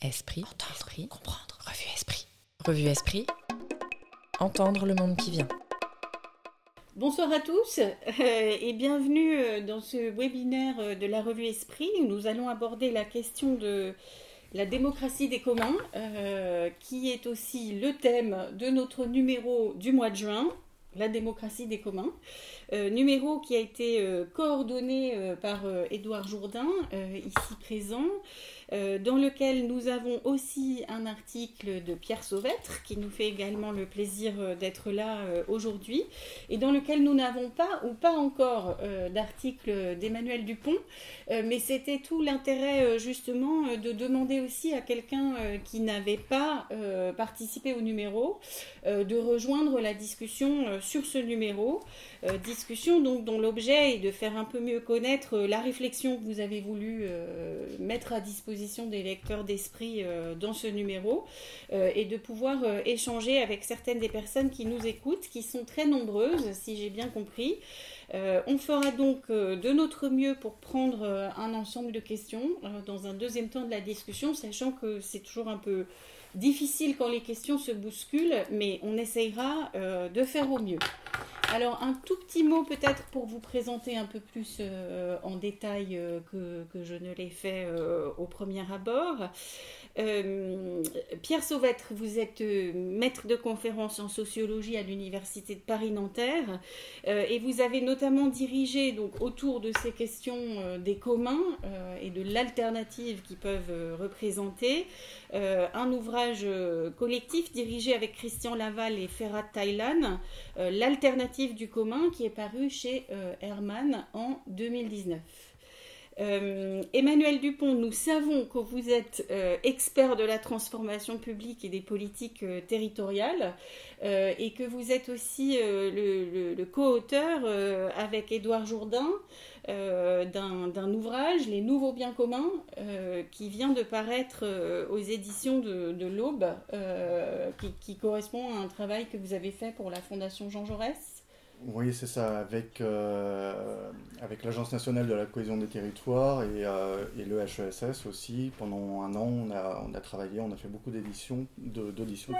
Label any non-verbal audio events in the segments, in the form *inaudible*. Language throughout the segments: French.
Esprit, entendre, esprit, comprendre. Revue Esprit. Revue Esprit. Entendre le monde qui vient. Bonsoir à tous euh, et bienvenue euh, dans ce webinaire euh, de la revue Esprit où nous allons aborder la question de la démocratie des communs, qui est aussi le thème de notre numéro du mois de juin, la démocratie des communs. numéro qui a été coordonné par Édouard Jourdain, ici présent, euh, dans lequel nous avons aussi un article de Pierre Sauvêtre, qui nous fait également le plaisir euh, d'être là euh, aujourd'hui, et dans lequel nous n'avons pas ou pas encore d'article d'Emmanuel Dupont, mais c'était tout l'intérêt justement de demander aussi à quelqu'un qui n'avait pas participé au numéro de rejoindre la discussion sur ce numéro, discussion donc dont l'objet est de faire un peu mieux connaître la réflexion que vous avez voulu mettre à disposition des lecteurs d'esprit euh, dans ce numéro euh, et de pouvoir euh, échanger avec certaines des personnes qui nous écoutent, qui sont très nombreuses, si j'ai bien compris. on fera donc de notre mieux pour prendre un ensemble de questions dans un deuxième temps de la discussion, sachant que c'est toujours un peu difficile quand les questions se bousculent, mais on essayera de faire au mieux. Alors un tout petit mot peut-être pour vous présenter un peu plus euh, en détail euh, que, je ne l'ai fait euh, au premier abord. Pierre Sauvêtre, vous êtes maître de conférence en sociologie à l'Université de Paris-Nanterre et vous avez notamment dirigé donc, autour de ces questions des communs et de l'alternative qu'ils peuvent représenter un ouvrage collectif dirigé avec Christian Laval et Ferhat Thailand, l'alternative du commun qui est paru chez euh, Hermann en 2019. Euh, Emmanuel Dupont, nous savons que vous êtes euh, expert de la transformation publique et des politiques territoriales et que vous êtes aussi le, co-auteur avec Édouard Jourdain d'un ouvrage, Les Nouveaux Biens communs, qui vient de paraître aux éditions de, l'Aube, qui, correspond à un travail que vous avez fait pour la Fondation Jean Jaurès. Oui, c'est ça, avec, euh, avec l'Agence nationale de la cohésion des territoires et, euh, et, le HESS aussi. Pendant un an, on a, on a travaillé, on a fait beaucoup d'éditions, d'auditions,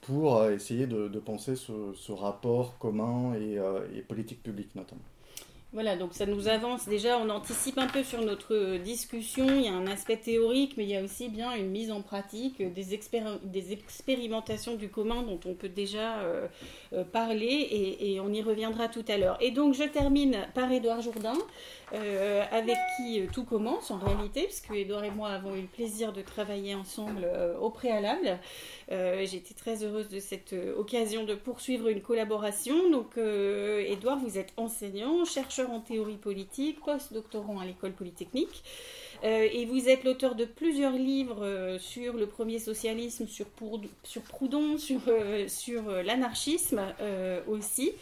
pour euh, essayer de, de penser ce, ce, rapport commun et, et politique publique notamment. Voilà, donc ça nous avance déjà, on anticipe un peu sur notre discussion, il y a un aspect théorique, mais il y a aussi bien une mise en pratique, des, expérimentations du commun dont on peut déjà euh, euh, parler, et, et, on y reviendra tout à l'heure. Et donc je termine par Édouard Jourdain, euh, avec qui tout commence en réalité, puisque Édouard et moi avons eu le plaisir de travailler ensemble au préalable. J'étais très heureuse de cette occasion de poursuivre une collaboration. Donc Édouard, vous êtes enseignant, chercheur en théorie politique, post-doctorant à l'école polytechnique. Euh, et vous êtes l'auteur de plusieurs livres euh, sur le premier socialisme, sur, sur Proudhon, sur, euh, sur l'anarchisme aussi.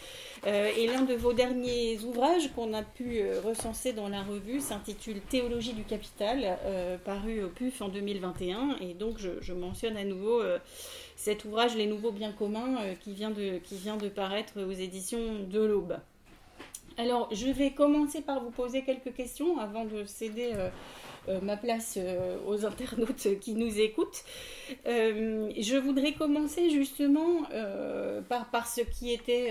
et l'un de vos derniers ouvrages qu'on a pu recenser dans la revue s'intitule Théologie du capital, paru au PUF en 2021. Et donc je, je mentionne à nouveau cet ouvrage Les nouveaux biens communs qui, vient de, qui vient de paraître aux éditions de l'Aube. Alors, je vais commencer par vous poser quelques questions avant de céder ma place euh, aux internautes qui nous écoutent. je voudrais commencer justement par, ce qui était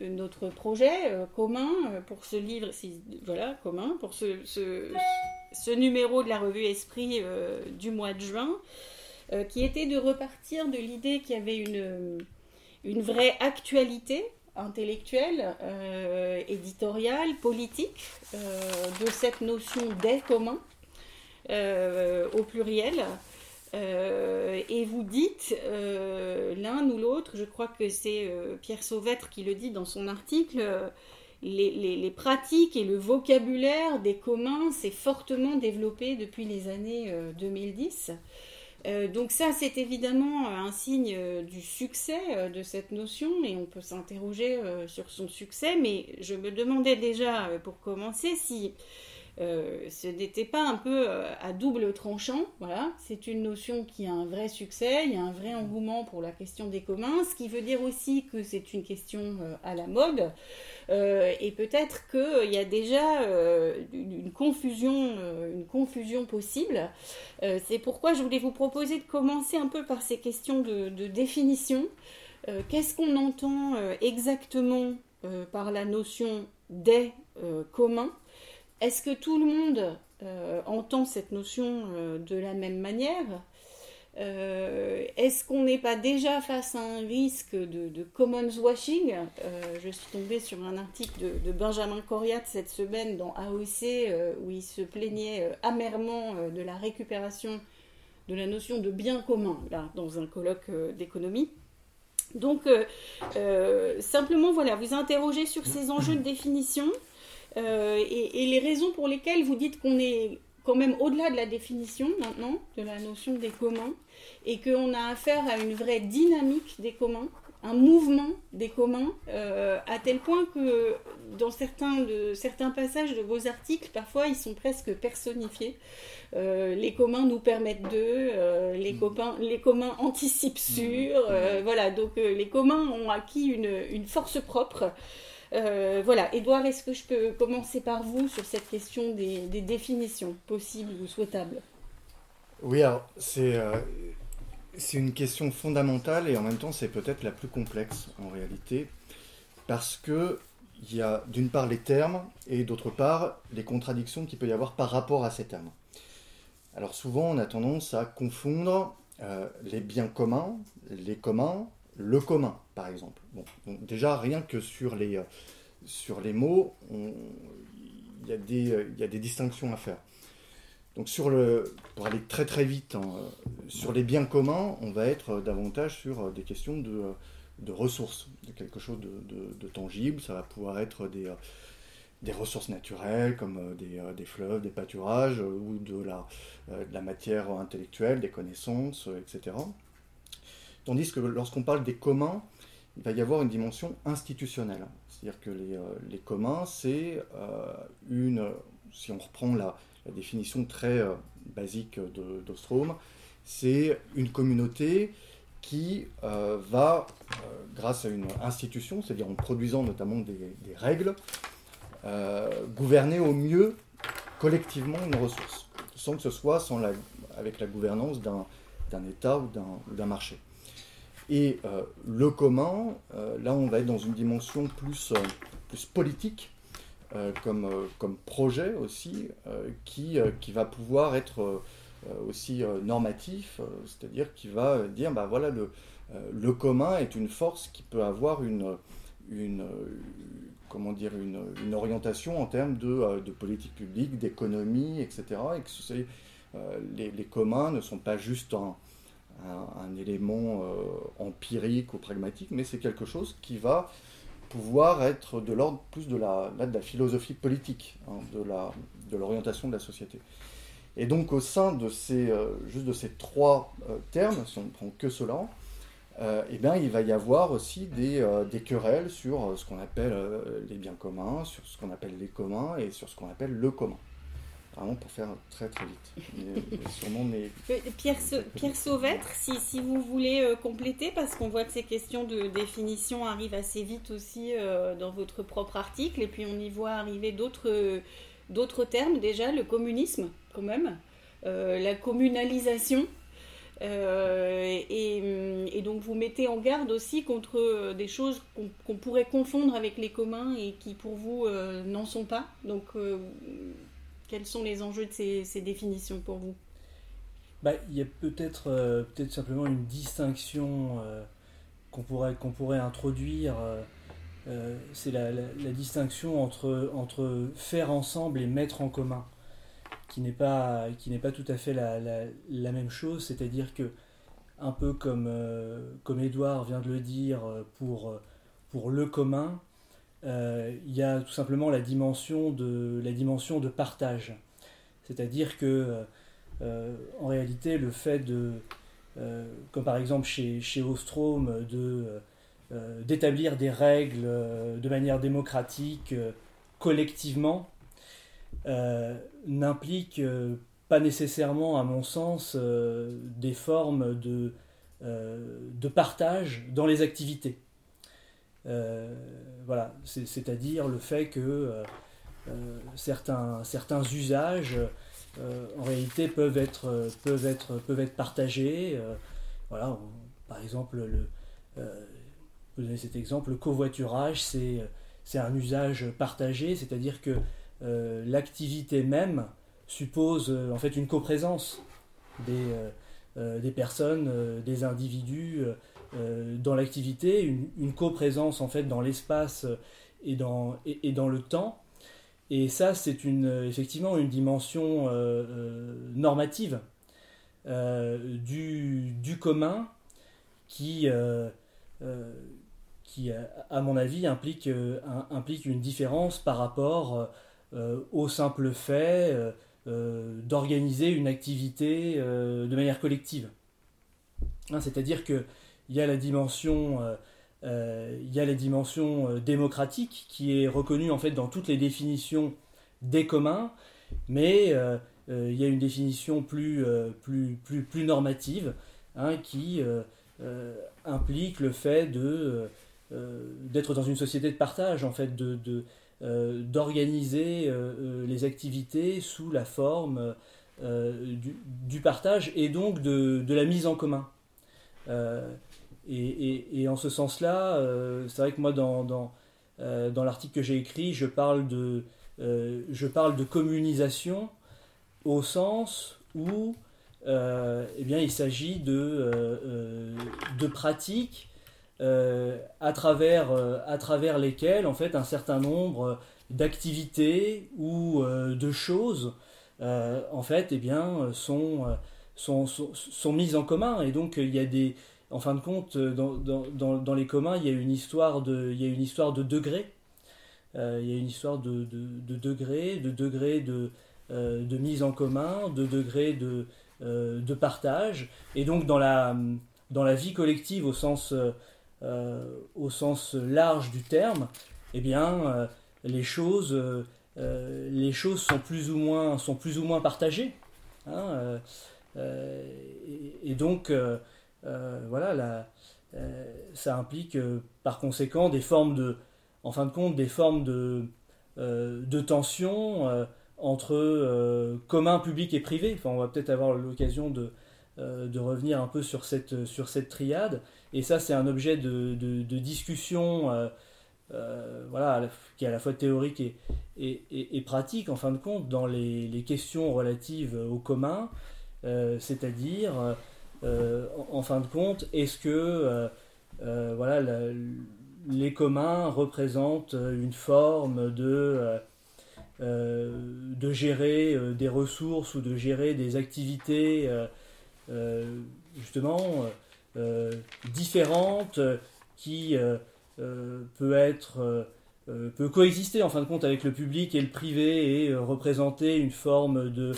notre projet commun pour ce livre, voilà, commun, pour ce, numéro de la revue Esprit du mois de juin, qui était de repartir de l'idée qu'il y avait une vraie actualité intellectuelle, euh, éditoriale, politique euh, de cette notion des communs euh, au pluriel. et vous dites l'un ou l'autre, je crois que c'est Pierre Sauvêtre qui le dit dans son article, les, pratiques et le vocabulaire des communs s'est fortement développé depuis les années 2010. Euh, donc ça, c'est évidemment un signe euh, du succès euh, de cette notion et on peut s'interroger sur son succès, mais je me demandais déjà, pour commencer, si ce n'était pas un peu à double tranchant. Voilà, c'est une notion qui a un vrai succès, il y a un vrai engouement pour la question des communs, ce qui veut dire aussi que c'est une question à la mode. et peut-être qu'il y a déjà une, confusion, une confusion possible. c'est pourquoi je voulais vous proposer de commencer un peu par ces questions de, de définition. Qu'est-ce qu'on entend exactement par la notion des communs? Est-ce que tout le monde euh, entend cette notion euh, de la même manière euh, Est-ce qu'on n'est pas déjà face à un risque de, commons washing Je suis tombée sur un article de, Benjamin Coriat cette semaine dans AOC où il se plaignait amèrement de la récupération de la notion de bien commun dans un colloque d'économie. Donc, simplement, voilà, vous interrogez sur ces enjeux de définition. Euh, et, les raisons pour lesquelles vous dites qu'on est quand même au-delà de la définition maintenant de la notion des communs et qu'on a affaire à une vraie dynamique des communs, un mouvement des communs, euh, à tel point que dans certains, de, certains passages de vos articles, parfois ils sont presque personnifiés. Euh, les communs nous permettent d'eux, les, mmh. copains, les communs anticipent sur, mmh. voilà, donc les communs ont acquis une, une force propre. Euh, voilà, Edouard, est-ce que je peux commencer par vous sur cette question des, définitions possibles ou souhaitables? Oui, alors euh, c'est une question fondamentale et en même temps c'est peut-être la plus complexe en réalité parce que il y a d'une part les termes et d'autre part les contradictions qu'il peut y avoir par rapport à ces termes. Alors souvent on a tendance à confondre euh, les biens communs, les communs, le commun, par exemple. Bon, déjà, rien que sur les, euh, sur les mots, il y, a des, euh, y a des distinctions à faire. Donc, sur le, pour aller très très vite, hein, sur les biens communs, on va être davantage sur des questions de, de ressources, de quelque chose de, de, tangible. Ça va pouvoir être des, des ressources naturelles comme des, des, fleuves, des pâturages ou de de la matière intellectuelle, des connaissances, etc. Tandis que lorsqu'on parle des communs, il va y avoir une dimension institutionnelle. C'est-à-dire que les, euh, communs, c'est euh, une, si on reprend la, définition très euh, basique d'Ostrom, c'est une communauté qui va, grâce à une institution, c'est-à-dire en produisant notamment des, règles, gouverner au mieux collectivement une ressource, sans que ce soit avec la gouvernance d'un État ou d'un marché. Et euh, le commun, euh, là on va être dans une dimension plus, euh, plus politique, comme, comme projet aussi, qui, qui va pouvoir être aussi normatif, c'est-à-dire qui va dire, bah voilà, le, le commun est une force qui peut avoir une, une, comment dire, une, une orientation en termes de, de politique publique, d'économie, etc. Et que les, les, communs ne sont pas juste un, un, élément euh, empirique ou pragmatique, mais c'est quelque chose qui va pouvoir être de l'ordre plus de la, de la philosophie politique, hein, de l'orientation de, la société. Et donc au sein de ces, euh, de ces trois euh, termes, si on ne prend que cela, eh bien, il va y avoir aussi des, des querelles sur ce qu'on appelle les biens communs, sur ce qu'on appelle les communs et sur ce qu'on appelle le commun. Vraiment pour faire très très vite. *laughs* Pierre, Pierre Sauvêtre, si, si, vous voulez euh, compléter, parce qu'on voit que ces questions de définition arrivent assez vite aussi euh, dans votre propre article, et puis on y voit arriver d'autres d'autres termes déjà, le communisme quand même, euh, la communalisation. Et, et, donc vous mettez en garde aussi contre des choses qu'on pourrait confondre avec les communs et qui pour vous n'en sont pas. Donc quels sont les enjeux de ces, définitions pour vous? Bah, Il y a peut-être euh, simplement une distinction euh, qu'on pourrait, introduire. Euh, c'est la, distinction entre, faire ensemble et mettre en commun, qui n'est pas, tout à fait la, même chose. C'est-à-dire que, un peu comme, Edouard vient de le dire, pour, le commun, il y a tout simplement la dimension de, la dimension de partage. C'est-à-dire que, euh, euh, en réalité, le fait de, comme par exemple chez, chez Ostrom, de, d'établir des règles de manière démocratique collectivement, n'implique pas nécessairement, à mon sens, des formes de, de partage dans les activités. Voilà, c'est-à-dire le fait que certains, certains usages en réalité peuvent être, partagés. voilà, par exemple, le, vous cet exemple, le covoiturage, c'est, un usage partagé, c'est-à-dire que euh, l'activité même suppose euh, en fait une coprésence des, euh, des personnes, des individus dans l'activité, une, coprésence en fait dans l'espace et dans, et, dans le temps. Et ça, c'est une, effectivement une dimension normative du, du, commun qui, qui, à mon avis, implique, euh, implique une différence par rapport euh, au simple fait euh, d'organiser une activité de manière collective. Hein, c'est-à-dire qu'il y a la dimension, il y a la dimension démocratique qui est reconnue en fait dans toutes les définitions des communs, mais il y a une définition plus, plus, plus, plus normative hein, qui implique le fait de euh, d'être dans une société de partage, en fait, de, euh, d'organiser euh, les activités sous la forme du, partage et donc de, la mise en commun. Et, en ce sens-là, c'est vrai que moi, dans, dans, dans l'article que j'ai écrit, je parle, de, je parle de communisation au sens où eh bien, il s'agit de, de pratiques euh, à, travers, euh, à travers lesquelles en fait un certain nombre d'activités ou euh, de choses en fait eh bien sont, sont, sont, mises en commun. Et donc il y a des en fin de compte dans, dans, les communs il y a une histoire de il y a une histoire de degrés il y a une histoire de, de, de degrés de degrés de, de mise en commun de degrés de, partage et donc dans la dans la vie collective au sens euh, au sens large du terme, eh bien, euh, les choses, euh, les choses sont plus ou moins, sont plus ou moins partagées. Hein, et, donc, voilà, ça implique par conséquent des formes de, en fin de compte, des formes de, de tension entre commun, public et privé. Enfin, on va peut-être avoir l'occasion de, de revenir un peu sur cette, sur cette triade. Et ça, c'est un objet de, de, discussion euh, euh, voilà, qui est à la fois théorique et, et, et, pratique, en fin de compte, dans les, les questions relatives au commun. Euh, c'est-à-dire, en, fin de compte, est-ce que voilà, les communs représentent une forme de, de gérer des ressources ou de gérer des activités justement euh, différente qui euh, euh, peut être peut coexister en fin de compte avec le public et le privé et représenter une forme de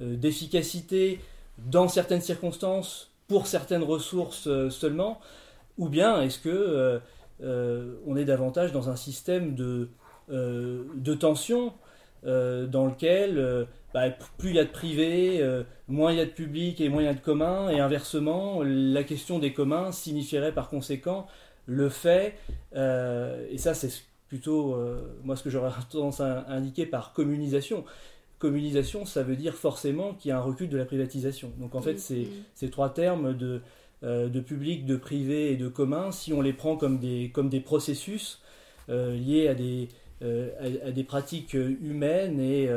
d'efficacité dans certaines circonstances pour certaines ressources seulement ou bien est-ce que on est davantage dans un système de, de tension dans lequel bah, plus il y a de privé, euh, moins il y a de public et moins il y a de commun, et inversement, la question des communs signifierait par conséquent le fait, euh, et ça c'est plutôt euh, moi ce que j'aurais *laughs* tendance à indiquer par communisation, communisation ça veut dire forcément qu'il y a un recul de la privatisation. Donc en fait ces, ces trois termes de, de public, de privé et de commun, si on les prend comme des, comme des processus liés à des, à, des pratiques humaines et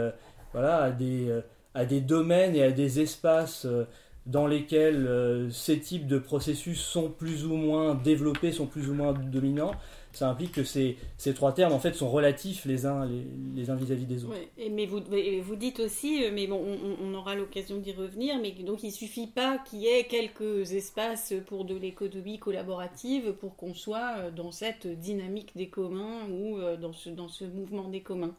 voilà, à, des, euh, à des domaines et à des espaces euh, dans lesquels euh, ces types de processus sont plus ou moins développés, sont plus ou moins dominants, ça implique que ces, ces trois termes en fait sont relatifs les uns les, uns vis-à-vis des autres. mais vous, vous dites aussi, mais bon, on, aura l'occasion d'y revenir, mais donc il suffit pas qu'il y ait quelques espaces pour de l'économie collaborative pour qu'on soit dans cette dynamique des communs ou dans ce, dans ce mouvement des communs.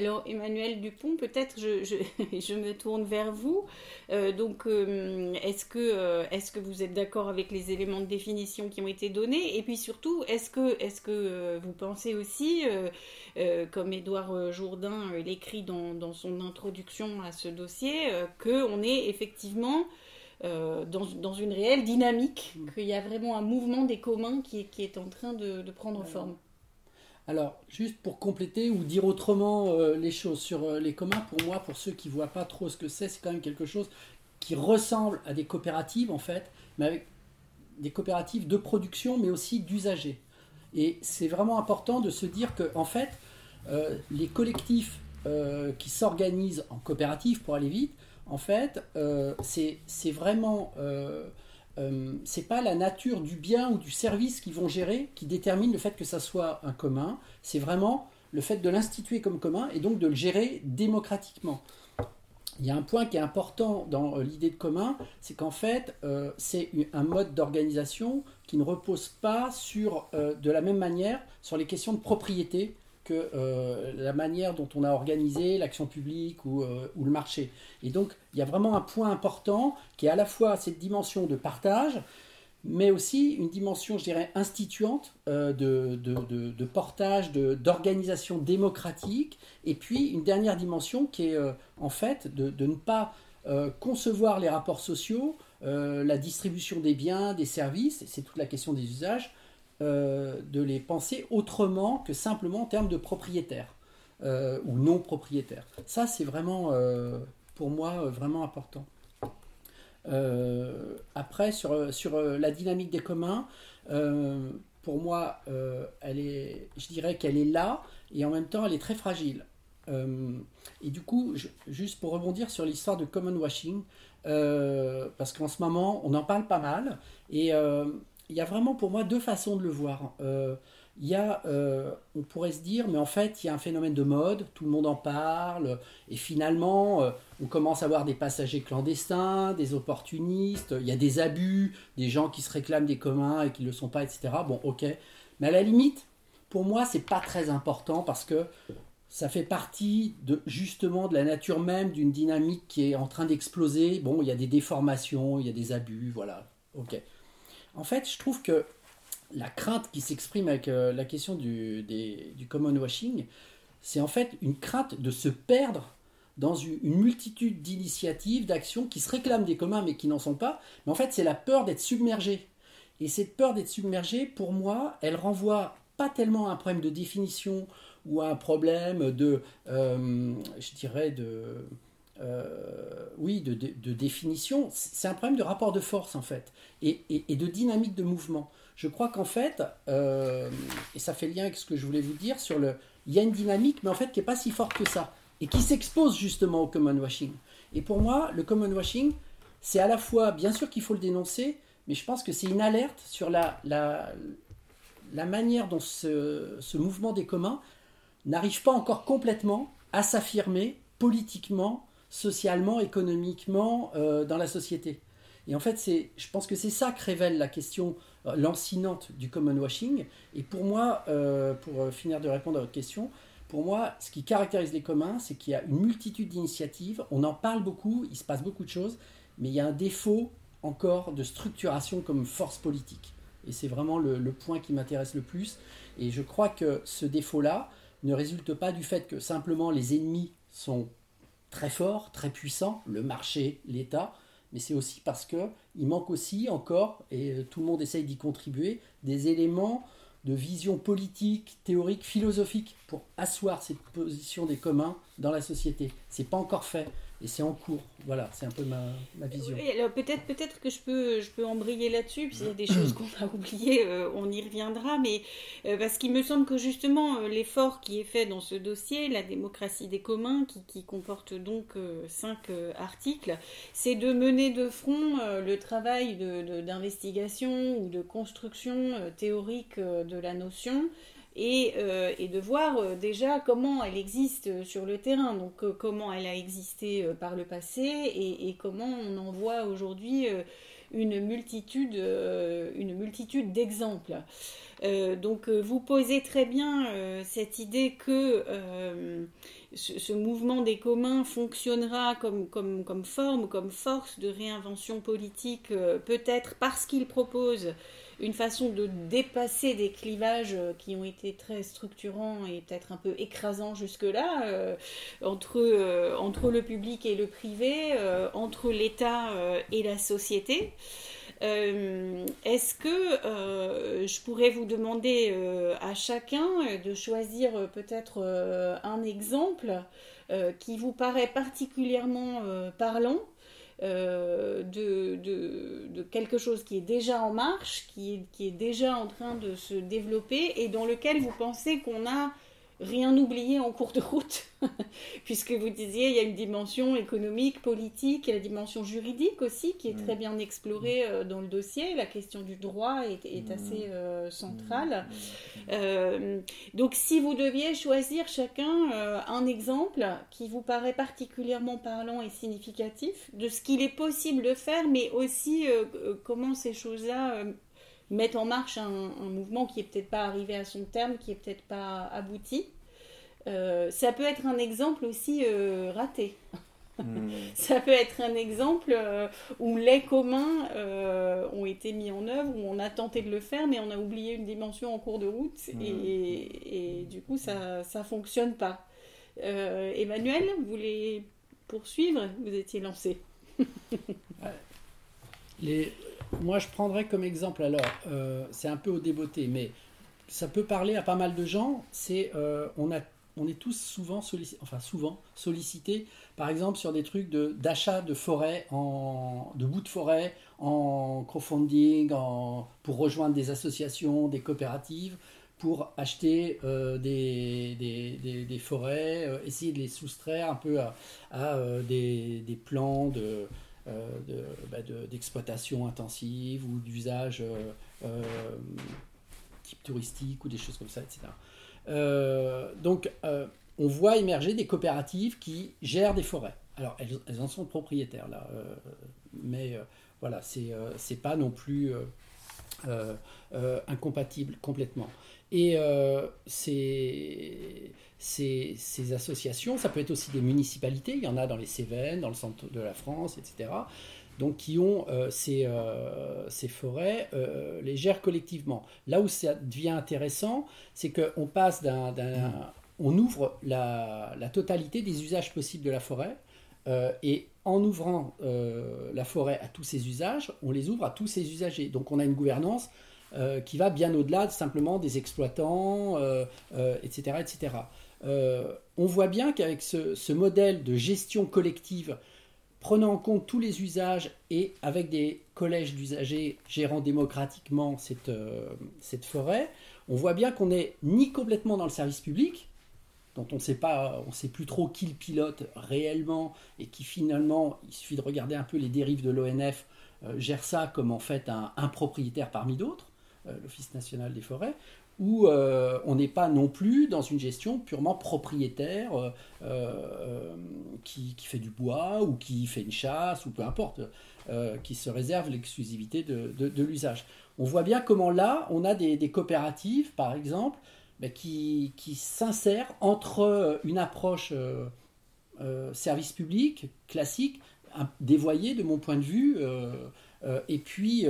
Alors Emmanuel Dupont, peut-être je, *laughs* je, me tourne vers vous. Euh, donc euh, est-ce que, euh, est que vous êtes d'accord avec les éléments de définition qui ont été donnés? Et puis surtout, est-ce que, est que vous pensez aussi, comme Édouard Jourdain l'écrit dans, dans, son introduction à ce dossier, qu'on est effectivement... dans, dans, une réelle dynamique, mm. qu'il y a vraiment un mouvement des communs qui, qui est en train de, de prendre forme? Alors, juste pour compléter ou dire autrement euh, les choses sur euh, les communs, pour moi, pour ceux qui ne voient pas trop ce que c'est, c'est quand même quelque chose qui ressemble à des coopératives, en fait, mais avec des coopératives de production, mais aussi d'usagers. Et c'est vraiment important de se dire que, en fait, euh, les collectifs qui s'organisent en coopérative, pour aller vite, en fait, c'est vraiment euh, c'est pas la nature du bien ou du service qu'ils vont gérer qui détermine le fait que ça soit un commun, c'est vraiment le fait de l'instituer comme commun et donc de le gérer démocratiquement. Il y a un point qui est important dans euh, l'idée de commun, c'est qu'en fait, euh, c'est un mode d'organisation qui ne repose pas sur, de la même manière sur les questions de propriété euh, la manière dont on a organisé l'action publique ou, euh, ou, le marché. Et donc, il y a vraiment un point important qui est à la fois cette dimension de partage, mais aussi une dimension, je dirais, instituante euh, de, de, de, portage, d'organisation démocratique, et puis une dernière dimension qui est en fait de, ne pas concevoir les rapports sociaux, la distribution des biens, des services, c'est toute la question des usages, euh, de les penser autrement que simplement en termes de propriétaire euh, ou non propriétaire. Ça, c'est vraiment, euh, pour moi, vraiment important. après, sur, sur la dynamique des communs, pour moi, elle est, je dirais qu'elle est là et en même temps, elle est très fragile. et du coup, juste pour rebondir sur l'histoire de common washing, parce qu'en ce moment, on en parle pas mal, et il y a vraiment pour moi deux façons de le voir. Euh, il y a, euh, on pourrait se dire, mais en fait, il y a un phénomène de mode, tout le monde en parle, et finalement, euh, on commence à voir des passagers clandestins, des opportunistes, il y a des abus, des gens qui se réclament des communs et qui ne le sont pas, etc. Bon, ok. Mais à la limite, pour moi, c'est pas très important parce que ça fait partie de justement de la nature même d'une dynamique qui est en train d'exploser. Bon, il y a des déformations, il y a des abus, voilà. Ok. En fait, je trouve que la crainte qui s'exprime avec euh, la question du, common washing, c'est en fait une crainte de se perdre dans une, multitude d'initiatives, d'actions qui se réclament des communs mais qui n'en sont pas. Mais en fait, c'est la peur d'être submergé. Et cette peur d'être submergé, pour moi, elle renvoie pas tellement à un problème de définition ou à un problème de, euh, je dirais, de, euh, oui, de, définition, c'est un problème de rapport de force en fait, et, de dynamique de mouvement. Je crois qu'en fait, euh, et ça fait lien avec ce que je voulais vous dire sur le, il y a une dynamique, mais en fait qui n'est pas si forte que ça, et qui s'expose justement au common washing. Et pour moi, le common washing, c'est à la fois, bien sûr qu'il faut le dénoncer, mais je pense que c'est une alerte sur la, manière dont ce mouvement des communs n'arrive pas encore complètement à s'affirmer politiquement socialement, économiquement euh, dans la société. Et en fait, c'est, je pense que c'est ça que révèle la question euh, lancinante du common washing. Et pour moi, euh, pour finir de répondre à votre question, pour moi, ce qui caractérise les communs, c'est qu'il y a une multitude d'initiatives, on en parle beaucoup, il se passe beaucoup de choses, mais il y a un défaut encore de structuration comme force politique. Et c'est vraiment le, le, point qui m'intéresse le plus. Et je crois que ce défaut-là ne résulte pas du fait que simplement les ennemis sont très fort, très puissant, le marché, l'État, mais c'est aussi parce que il manque aussi encore, et euh, tout le monde essaye d'y contribuer, des éléments de vision politique, théorique, philosophique pour asseoir cette position des communs dans la société. C'est pas encore fait et c'est en cours. Voilà, c'est un peu ma, ma vision. alors peut-être peut-être que je peux je peux embrayer là-dessus, puis il y a des choses qu'on a oubliées, euh, on y reviendra, mais euh, parce qu'il me semble que justement euh, l'effort qui est fait dans ce dossier, la démocratie des communs, qui, qui comporte donc cinq articles, c'est de mener de front le travail d'investigation de, ou de construction théorique de la notion euh, et, de voir euh, déjà comment elle existe sur le terrain, donc euh, comment elle a existé par le passé et, comment on en voit aujourd'hui une multitude, une multitude d'exemples. donc vous posez très bien cette idée que ce, mouvement des communs fonctionnera comme, forme, comme force de réinvention politique, peut-être parce qu'il propose une façon de dépasser des clivages euh, qui ont été très structurants et peut-être un peu écrasants jusque-là, euh, entre, euh, entre le public et le privé, entre l'État et la société. Est-ce que je pourrais vous demander à chacun de choisir peut-être un exemple qui vous paraît particulièrement parlant euh, de, quelque chose qui est déjà en marche, qui est déjà en train de se développer et dans lequel vous pensez qu'on a rien oublié en cours de route, *laughs* puisque vous disiez il y a une dimension économique, politique, et la dimension juridique aussi qui est très bien explorée euh, dans le dossier. La question du droit est, est assez euh, centrale. Euh, donc si vous deviez choisir chacun un exemple qui vous paraît particulièrement parlant et significatif de ce qu'il est possible de faire, mais aussi comment ces choses-là mettre en marche un, mouvement qui est peut-être pas arrivé à son terme, qui est peut-être pas abouti. Euh, ça peut être un exemple aussi euh, raté. Hmm. ça peut être un exemple euh, où les communs ont été mis en œuvre, où on a tenté de le faire, mais on a oublié une dimension en cours de route hmm. et, du coup ça ne fonctionne pas. Emmanuel, vous voulez poursuivre? Vous étiez lancé. les, moi, je prendrais comme exemple, alors, euh, c'est un peu au débeauté, mais ça peut parler à pas mal de gens. C'est, euh, on, a, on est tous souvent, sollicités, enfin souvent sollicités, par exemple, sur des trucs de, d'achat de forêt, en, de bouts de forêt, en crowdfunding, en, pour rejoindre des associations, des coopératives, pour acheter euh, des, des, des, forêts, essayer de les soustraire un peu à, à des plans de euh, bah, d'exploitation intensive ou d'usage euh, euh, type touristique ou des choses comme ça, etc. donc, on voit émerger des coopératives qui gèrent des forêts. Alors, elles, en sont propriétaires, là. mais voilà, c'est c'est pas non plus incompatible complètement. Et c'est ces, associations, ça peut être aussi des municipalités, il y en a dans les Cévennes, dans le centre de la France, etc., donc qui ont euh, ces, euh, ces, forêts, euh, les gèrent collectivement. Là où ça devient intéressant, c'est qu'on passe d'un, on ouvre la, la, totalité des usages possibles de la forêt, et en ouvrant la forêt à tous ces usages, on les ouvre à tous ces usagers. Donc on a une gouvernance qui va bien au-delà simplement des exploitants, etc., etc. Euh, on voit bien qu'avec ce, modèle de gestion collective, prenant en compte tous les usages et avec des collèges d'usagers gérant démocratiquement cette, euh, forêt, on voit bien qu'on n'est ni complètement dans le service public, dont on ne sait pas, on sait plus trop qui le pilote réellement, et qui finalement, il suffit de regarder un peu les dérives de l'ONF, euh, gère ça comme en fait un propriétaire parmi d'autres, l'Office national des forêts, où euh, on n'est pas non plus dans une gestion purement propriétaire euh, euh, qui, fait du bois ou qui fait une chasse ou peu importe, qui se réserve l'exclusivité de, l'usage. On voit bien comment là, on a des, coopératives, par exemple, ben, qui, qui s'insèrent entre une approche service public classique, dévoyée de mon point de vue, et puis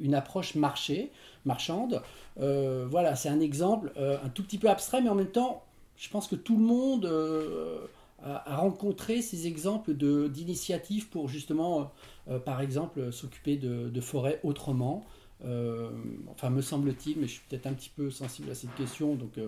une approche marché, marchande. Euh, voilà, c'est un exemple euh, un tout petit peu abstrait, mais en même temps, je pense que tout le monde euh, a, rencontré ces exemples d'initiatives pour justement, par exemple, s'occuper de, forêts autrement. enfin, me semble-t-il, mais je suis peut-être un petit peu sensible à cette question, donc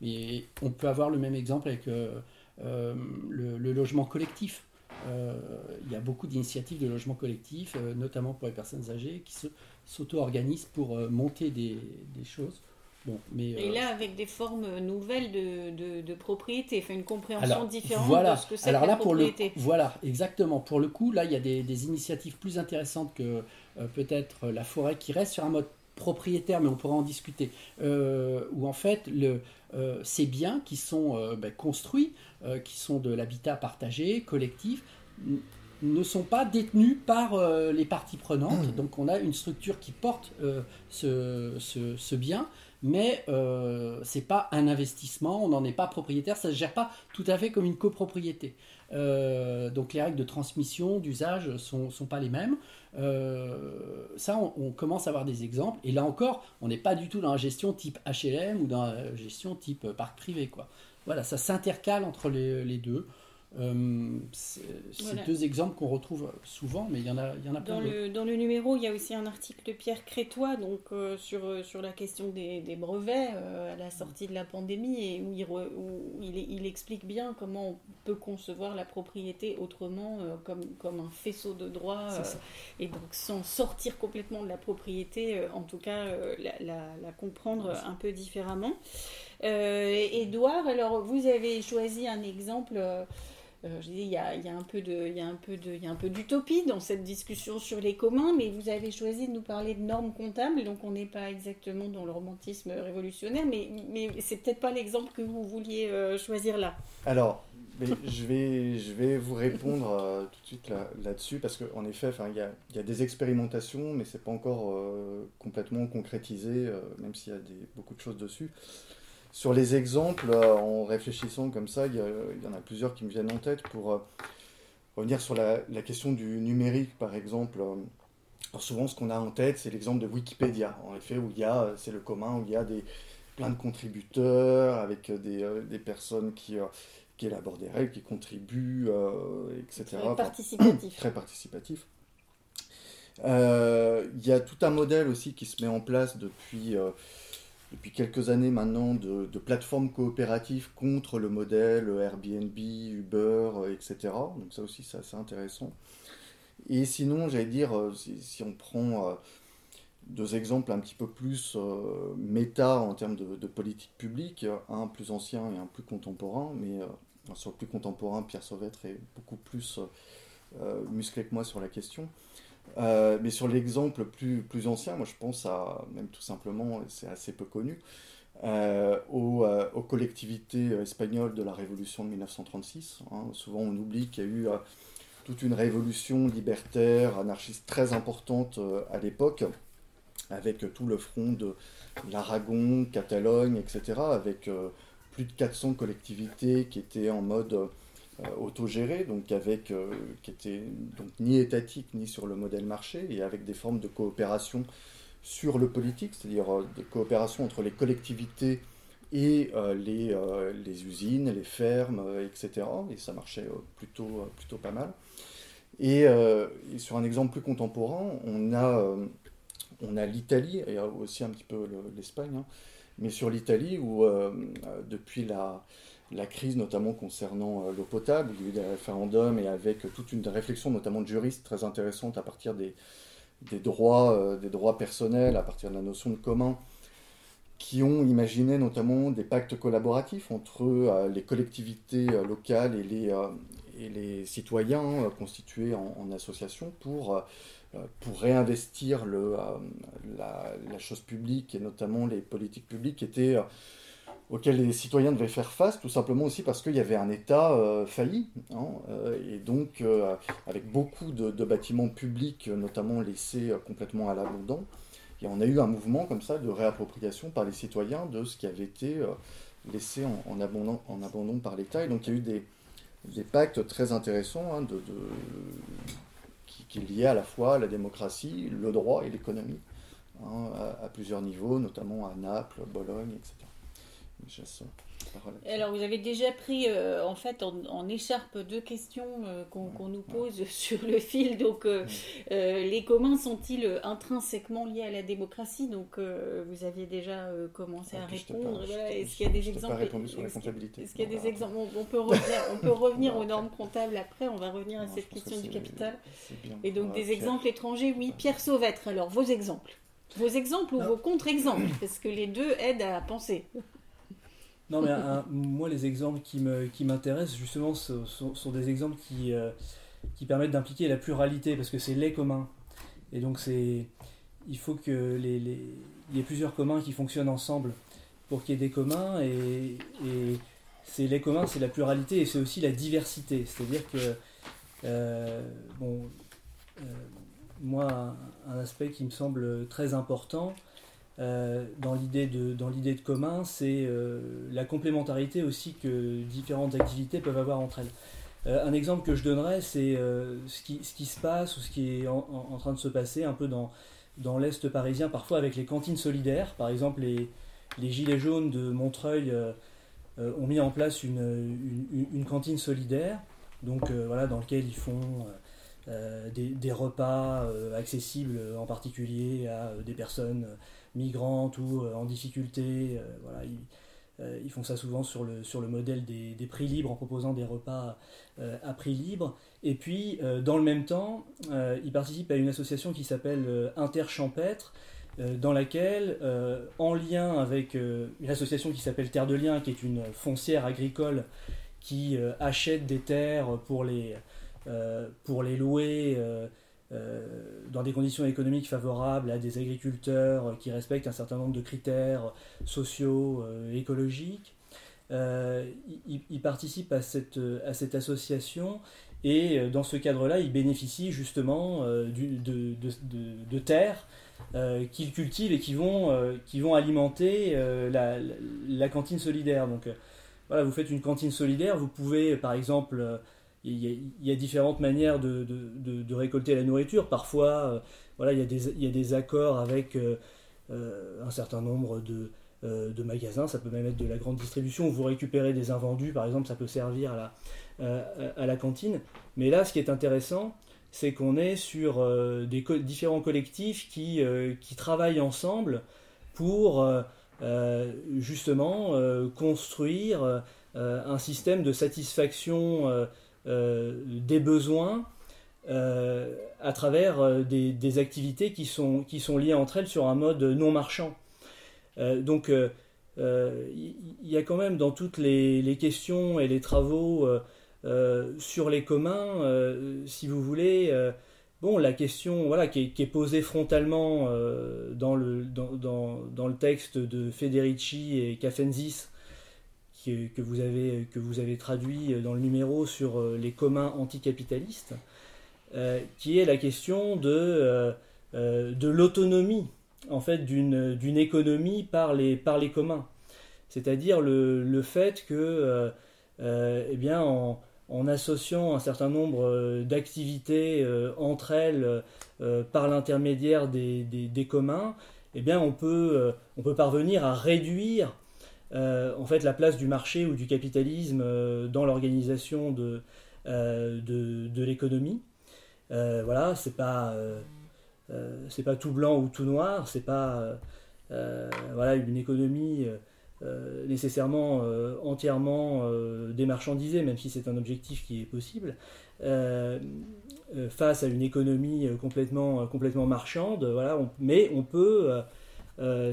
mais on peut avoir le même exemple avec le, logement collectif. Il y a beaucoup d'initiatives de logement collectif, notamment pour les personnes âgées, qui se, s'auto-organisent pour euh, monter des, choses. Bon, mais, et là, euh, avec des formes nouvelles de, de, propriété, enfin une compréhension différente de ce que c'est alors là, Pour le, voilà, exactement. Pour le coup, là, il y a des, initiatives plus intéressantes que euh, peut-être la forêt qui reste sur un mode propriétaire, mais on pourra en discuter, où en fait, le, ces biens qui sont ben, construits, qui sont de l'habitat partagé, collectif, ne sont pas détenus par les parties prenantes. Donc on a une structure qui porte ce, ce, ce, bien, mais euh, ce n'est pas un investissement, on n'en est pas propriétaire, ça ne se gère pas tout à fait comme une copropriété. Euh, donc les règles de transmission, d'usage ne sont, pas les mêmes. Euh, ça, on, commence à avoir des exemples. Et là encore, on n'est pas du tout dans la gestion type HLM ou dans la gestion type parc privé. Voilà, ça s'intercale entre les deux. Euh, c'est deux exemples qu'on retrouve souvent, mais il y en a, il y en a dans le, dans le numéro, il y a aussi un article de Pierre Crétois donc, euh, sur, euh, sur la question des, des brevets à la sortie de la pandémie et où, il, où il, il, explique bien comment on peut concevoir la propriété autrement comme, comme un faisceau de droit et donc sans sortir complètement de la propriété, en tout cas la, la, la, comprendre un peu différemment. Edouard, alors vous avez choisi un exemple. Euh, il y a, un peu de, il d'utopie dans cette discussion sur les communs, mais vous avez choisi de nous parler de normes comptables, donc on n'est pas exactement dans le romantisme révolutionnaire, mais, mais c'est peut-être pas l'exemple que vous vouliez euh, choisir là. Alors, je vais, vous répondre euh, tout de suite là-dessus, parce qu'en effet, il y a, des expérimentations, mais c'est pas encore complètement concrétisé, même s'il y a beaucoup de choses dessus. Sur les exemples, euh, en réfléchissant comme ça, il y, en a plusieurs qui me viennent en tête pour euh, revenir sur la, question du numérique, par exemple. Alors souvent, ce qu'on a en tête, c'est l'exemple de Wikipédia, en effet, où il y a, c'est le commun, où il y a des, plein de contributeurs avec des, euh, personnes qui, qui élaborent des règles, qui contribuent, etc. Très participatif. très participatif. il y a tout un modèle aussi qui se met en place depuis depuis quelques années maintenant de, plateformes coopératives contre le modèle Airbnb, Uber, etc. Donc ça aussi c'est assez intéressant. Et sinon, j'allais dire, euh, si, on prend euh, deux exemples un petit peu plus euh, méta en termes de, politique publique, un plus ancien et un plus contemporain, mais sur le plus contemporain, Pierre Sauvêtre est beaucoup plus musclé que moi sur la question. Euh, mais sur l'exemple plus, plus ancien, moi je pense à, même tout simplement, c'est assez peu connu, euh, aux, euh, aux, collectivités espagnoles de la Révolution de 1936. Hein. Souvent on oublie qu'il y a eu toute une révolution libertaire, anarchiste très importante à l'époque, avec tout le front de l'Aragon, Catalogne, etc., avec plus de 400 collectivités qui étaient en mode euh, autogéré, donc avec, euh, qui était donc ni étatique ni sur le modèle marché, et avec des formes de coopération sur le politique, c'est-à-dire euh, de coopération entre les collectivités et les, les, usines, les fermes, etc. Et ça marchait plutôt, plutôt pas mal. Et, sur un exemple plus contemporain, on a, on a l'Italie, et aussi un petit peu l'Espagne, hein, mais sur l'Italie où depuis la, la crise, notamment concernant euh, l'eau potable, il y a eu des référendums et avec toute une réflexion, notamment de juristes, très intéressante à partir des, droits, euh, des droits personnels, à partir de la notion de commun, qui ont imaginé notamment des pactes collaboratifs entre euh, les collectivités locales et les, citoyens constitués en, association pour, réinvestir la, la, chose publique et notamment les politiques publiques qui étaient auxquels les citoyens devaient faire face, tout simplement aussi parce qu'il y avait un État euh, failli, hein, euh, et donc euh, avec beaucoup de, bâtiments publics, notamment laissés complètement à l'abandon. Et on a eu un mouvement comme ça de réappropriation par les citoyens de ce qui avait été laissé en, abandon, par l'État. Et donc il y a eu des, pactes très intéressants hein, qui, liaient à la fois la démocratie, le droit et l'économie, hein, à plusieurs niveaux, notamment à Naples, Bologne, etc. Alors, vous avez déjà pris euh, en fait en, écharpe deux questions euh, qu'on nous pose *laughs* sur le fil. Donc, euh, les communs sont-ils intrinsèquement liés à la démocratie? Donc, vous aviez déjà commencé à répondre. Est-ce qu'il y a des exemples? Est-ce qu'il y a des exemples? on, peut revenir, on peut *laughs* revenir aux normes comptables après. On va revenir à cette question du capital. Et donc, des exemples étrangers? Oui, Pierre Sauvêtre. Alors, vos exemples. Vos exemples ou vos contre-exemples, *coughs* parce que les deux aident à penser. Non, mais moi, les exemples qui, me, qui m'intéressent, justement, sont, sont, des exemples qui, euh, qui permettent d'impliquer la pluralité, parce que c'est les communs. Et donc, c'est, il faut que les, les, il y ait plusieurs communs qui fonctionnent ensemble pour qu'il y ait des communs. Et, et c'est les communs, c'est la pluralité et c'est aussi la diversité. C'est-à-dire que bon, moi, un, aspect qui me semble très important dans l'idée de, de commun, c'est la complémentarité aussi que différentes activités peuvent avoir entre elles. un exemple que je donnerais, c'est ce, qui, ce qui se passe ou ce qui est en train de se passer un peu dans, dans l'Est parisien, parfois avec les cantines solidaires. Par exemple, les, les Gilets jaunes de Montreuil euh, euh, ont mis en place une, une, cantine solidaire, donc euh, voilà, dans lequel ils font des, des, repas accessibles en particulier à des personnes migrantes ou en difficulté. voilà, ils, font ça souvent sur le, sur le modèle des, des prix libres en proposant des repas à prix libre. Et puis, euh, dans le même temps, euh, il participe à une association qui s'appelle euh, Interchampêtre, dans laquelle, en lien avec une association qui s'appelle Terre de Liens, qui est une foncière agricole qui achète des terres pour les, pour les louer dans des conditions économiques favorables à des agriculteurs qui respectent un certain nombre de critères sociaux, écologiques. il, participe à cette, à cette association et euh, dans ce cadre-là, ils bénéficient justement euh, de, terres euh, qu'ils cultivent et qui vont, qui vont alimenter la, cantine solidaire. Donc voilà, vous faites une cantine solidaire, vous pouvez par exemple, il y, a, différentes manières de, récolter la nourriture. Parfois, voilà, il, y a des, accords avec un certain nombre de, magasins, ça peut même être de la grande distribution, vous récupérez des invendus, par exemple, ça peut servir à la, euh, cantine. Mais là, ce qui est intéressant, c'est qu'on est sur euh, différents collectifs euh, qui, travaillent ensemble pour justement construire un système de satisfaction des besoins à travers des, activités qui sont, qui sont liées entre elles sur un mode non marchand. donc il y, a quand même dans toutes les, questions et les travaux euh, sur les communs, euh, si vous voulez, euh, bon, la question voilà, qui, est, posée frontalement dans, le, dans, dans, le texte de Federici et Cafenzis, que, vous avez, que vous avez traduit dans le numéro sur les communs anticapitalistes, qui est la question de, de l'autonomie en fait d'une économie par les, par les communs. C'est-à-dire le, le, fait que, eh bien, en, en associant un certain nombre euh, d'activités euh, entre elles euh, par l'intermédiaire des, communs, eh bien on peut, on peut parvenir à réduire en fait la place du marché ou du capitalisme dans l'organisation de, de, l'économie. voilà, c'est pas pas tout blanc ou tout noir, c'est pas voilà une économie euh, nécessairement euh, entièrement euh, démarchandisé, même si c'est un objectif qui est possible, face à une économie complètement, complètement marchande. Voilà, mais on peut,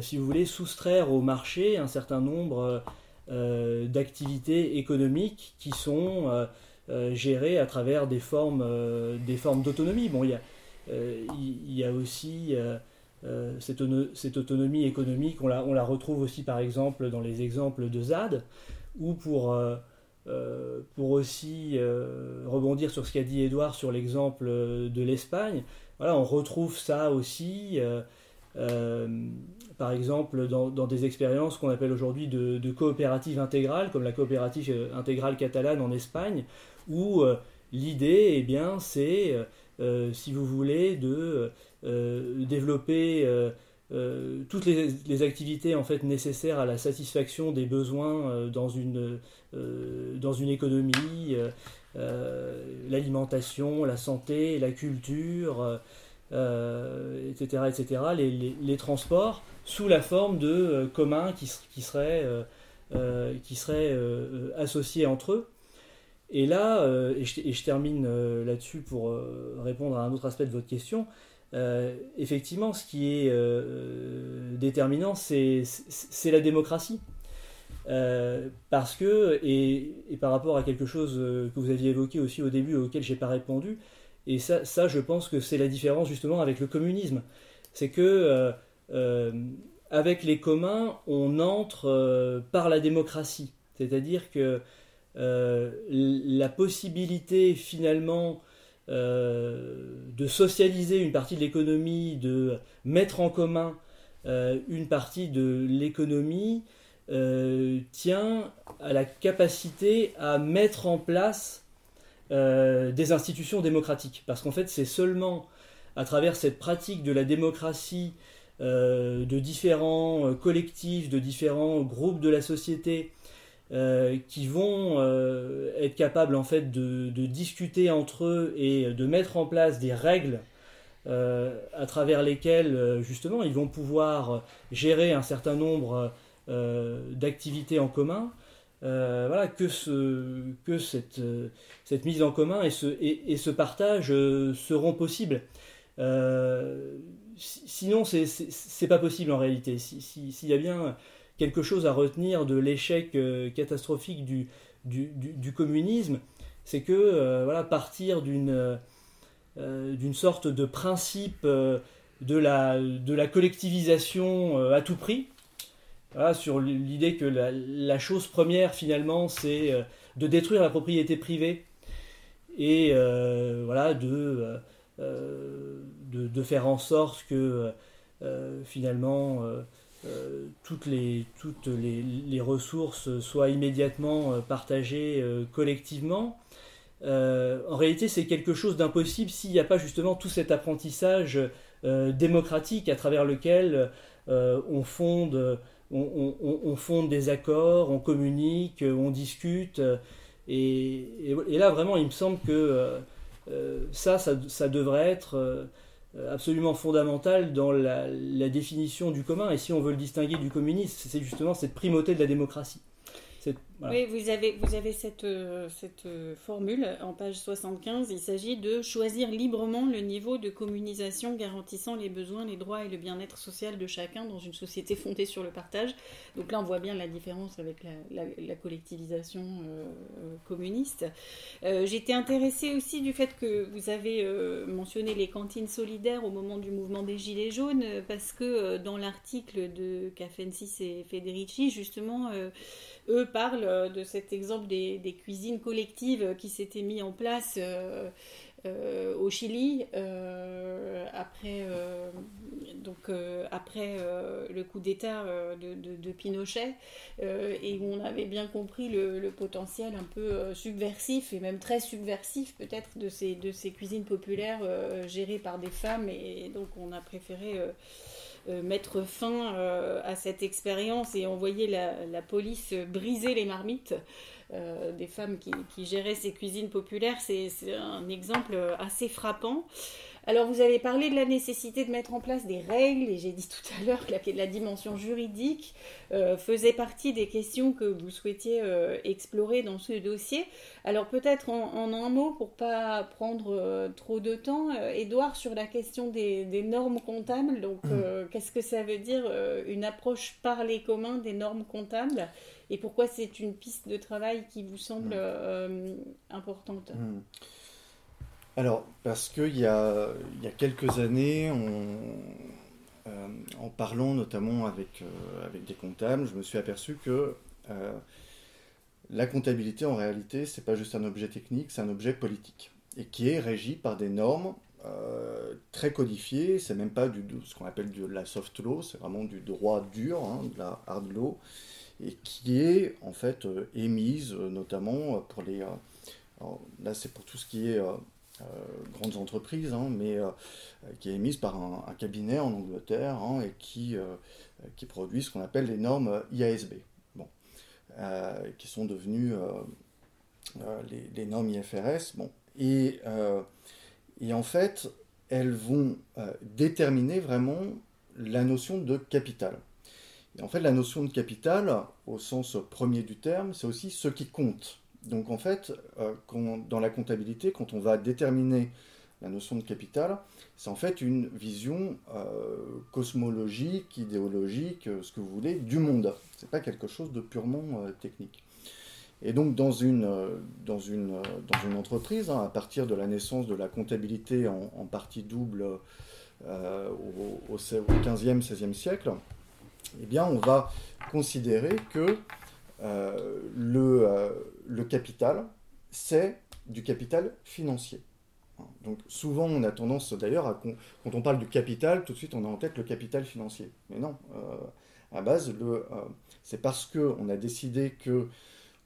si vous voulez, soustraire au marché un certain nombre d'activités économiques qui sont gérées à travers des formes, des formes d'autonomie. Bon, il y a, il y a aussi euh, cette, autonomie économique, on la, on la, retrouve aussi par exemple dans les exemples de ZAD, ou pour, euh, euh, pour aussi rebondir sur ce qu'a dit Edouard sur l'exemple de l'Espagne, voilà, on retrouve ça aussi, par exemple, dans, des expériences qu'on appelle aujourd'hui de, de coopérative intégrale, comme la coopérative intégrale catalane en Espagne, où l'idée, eh bien, c'est, si vous voulez, de euh, développer euh, euh, toutes les, activités en fait nécessaires à la satisfaction des besoins dans, une, dans une économie, l'alimentation, la santé, la culture, etc., etc., les, transports sous la forme de communs qui, qui seraient, qui seraient associés entre eux. Et là, et, je, et, termine là-dessus pour répondre à un autre aspect de votre question, euh, effectivement, ce qui est euh, déterminant, c'est la démocratie. Euh, parce que, et, par rapport à quelque chose que vous aviez évoqué aussi au début, auquel j'ai pas répondu, et ça, ça je pense que c'est la différence justement avec le communisme. C'est que avec les communs, on entre par la démocratie. C'est-à-dire que la possibilité finalement de socialiser une partie de l'économie, de mettre en commun une partie de l'économie, tient à la capacité à mettre en place des institutions démocratiques. Parce qu'en fait, c'est seulement à travers cette pratique de la démocratie euh, de différents euh, collectifs, de différents groupes de la société euh, qui vont être capables en fait de, discuter entre eux et de mettre en place des règles à travers lesquelles justement ils vont pouvoir gérer un certain nombre d'activités en commun. Voilà que, ce, que cette, cette, mise en commun et ce, et, ce partage seront possibles. Euh, sinon, c'est pas possible en réalité. S'il y a bien quelque chose à retenir de l'échec euh, catastrophique du, du, communisme, c'est que euh, voilà, partir d'une d'une sorte de principe de, la, de la collectivisation à tout prix, sur l'idée que la, chose première finalement c'est de détruire la propriété privée et voilà de euh, de, faire en sorte que euh, finalement euh, toutes, les, toutes les, ressources soient immédiatement partagées collectivement. en réalité, c'est quelque chose d'impossible s'il n'y a pas justement tout cet apprentissage démocratique à travers lequel on fonde on, fonde des accords, on communique, on discute. Et, et, là, vraiment, il me semble que euh, ça, ça, devrait être euh, absolument fondamental dans la, définition du commun. Et si on veut le distinguer du communisme, c'est justement cette primauté de la démocratie. Oui, vous avez, vous avez cette, euh, cette euh, formule en page 75. Il s'agit de choisir librement le niveau de communisation garantissant les besoins, les droits et le bien-être social de chacun dans une société fondée sur le partage. Donc là, on voit bien la différence avec la, collectivisation euh, communiste. J'étais intéressée aussi du fait que vous avez mentionné les cantines solidaires au moment du mouvement des Gilets jaunes, parce que dans l'article de Cafensis et Federici, justement, eux parlent euh, de cet exemple des, cuisines collectives qui s'étaient mis en place euh, euh, au Chili après, donc, après le coup d'État de, Pinochet et où on avait bien compris le, potentiel un peu subversif et même très subversif peut-être de ces, de ces cuisines populaires gérées par des femmes et donc on a préféré euh, mettre fin euh, à cette expérience et envoyer la, police briser les marmites euh, des femmes qui, géraient ces cuisines populaires, c'est un exemple assez frappant. Alors vous avez parlé de la nécessité de mettre en place des règles et j'ai dit tout à l'heure que la, dimension juridique euh, faisait partie des questions que vous souhaitiez euh, explorer dans ce dossier. Alors peut-être en, un mot pour pas prendre euh, trop de temps, Edouard sur la question des, normes comptables. Donc mmh. qu'est-ce que ça veut dire une approche par les communs des normes comptables et pourquoi c'est une piste de travail qui vous semble mmh. importante? Mmh. Alors, parce qu'il y a, y a quelques années, euh, en parlant notamment avec, euh, avec des comptables, je me suis aperçu que euh, la comptabilité, en réalité, c'est pas juste un objet technique, c'est un objet politique, et qui est régi par des normes très codifiées, c'est même pas du, ce qu'on appelle de la soft law, c'est vraiment du droit dur, hein, de la hard law, et qui est en fait émise notamment pour les... là, c'est pour tout ce qui est grandes entreprises, hein, mais euh, qui est émise par un, cabinet en Angleterre hein, et qui, euh, qui produit ce qu'on appelle les normes IASB, bon, qui sont devenues les, normes IFRS. Bon, et, et en fait, elles vont déterminer vraiment la notion de capital. Et en fait, la notion de capital, au sens premier du terme, c'est aussi ce qui compte. Donc en fait, euh, dans la comptabilité, quand on va déterminer la notion de capital, c'est en fait une vision euh, cosmologique, idéologique, euh, ce que vous voulez, du monde. Ce n'est pas quelque chose de purement technique. Et donc dans une, entreprise, hein, à partir de la naissance de la comptabilité en, partie double au, au, 15e, 16e siècle, eh bien on va considérer que le, le capital, c'est du capital financier. Donc souvent, on a tendance d'ailleurs, à, quand on parle du capital, tout de suite, on a en tête le capital financier. Mais non, à base, c'est parce qu'on a décidé que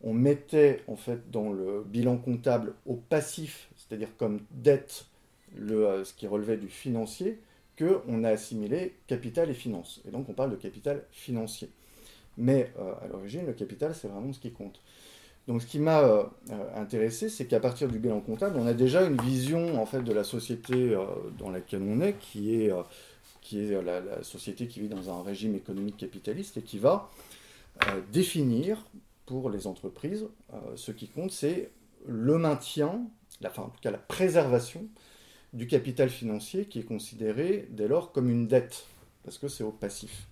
on mettait en fait dans le bilan comptable au passif, c'est-à-dire comme dette, ce qui relevait du financier, qu'on a assimilé capital et finance. Et donc on parle de capital financier. Mais à l'origine, le capital, c'est vraiment ce qui compte. Donc ce qui m'a euh, intéressé, c'est qu'à partir du bilan comptable, on a déjà une vision en fait de la société euh, dans laquelle on est, qui est, euh, qui est la, société qui vit dans un régime économique capitaliste et qui va définir pour les entreprises ce qui compte, c'est le maintien, enfin, en tout cas la préservation du capital financier qui est considéré dès lors comme une dette, parce que c'est au passif.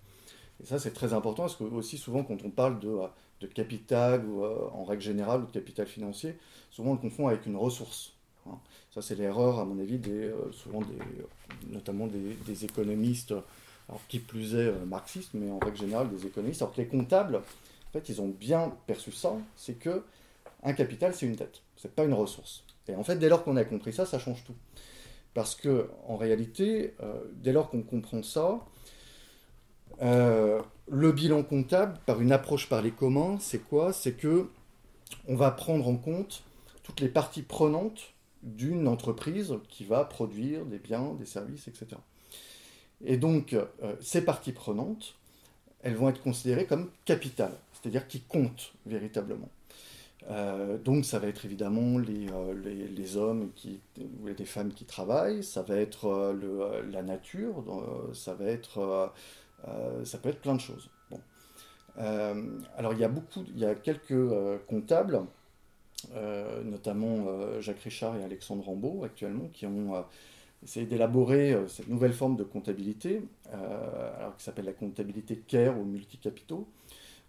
Et ça, c'est très important, parce que aussi souvent, quand on parle de de capital ou euh, en règle générale ou de capital financier, souvent on le confond avec une ressource. Hein. Ça c'est l'erreur à mon avis des, euh, souvent des, notamment des, économistes, qui plus est euh, marxistes, mais en règle générale des économistes. Alors que les comptables, en fait, ils ont bien perçu ça, c'est que un capital c'est une dette, c'est pas une ressource. Et en fait, dès lors qu'on a compris ça, ça change tout. Parce que en réalité, dès lors qu'on comprend ça, euh, le bilan comptable, par une approche par les communs, c'est quoi? C'est que on va prendre en compte toutes les parties prenantes d'une entreprise qui va produire des biens, des services, etc. Et donc, euh, ces parties prenantes, elles vont être considérées comme capitales, c'est-à-dire qui comptent véritablement. Euh, donc ça va être évidemment les, hommes qui, ou les femmes qui travaillent, ça va être la nature, ça va être ça peut être plein de choses. Euh, alors il y a beaucoup, il y a quelques euh, comptables, notamment Jacques Richard et Alexandre Rambaud actuellement, qui ont essayé d'élaborer cette nouvelle forme de comptabilité, alors qui s'appelle la comptabilité CARE ou multicapitaux.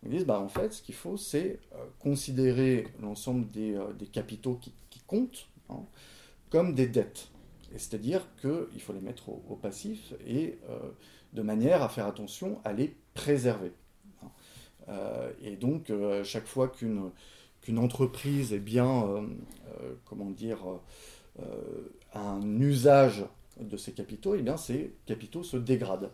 Ils disent, bah, en fait, ce qu'il faut, c'est considérer l'ensemble des, capitaux qui, comptent hein, comme des dettes. C'est-à-dire qu'il faut les mettre au, passif et de manière à faire attention à les préserver. Euh, et donc, euh, chaque fois qu'une entreprise est bien, euh, comment dire, un usage de ces capitaux, eh bien ces capitaux se dégradent.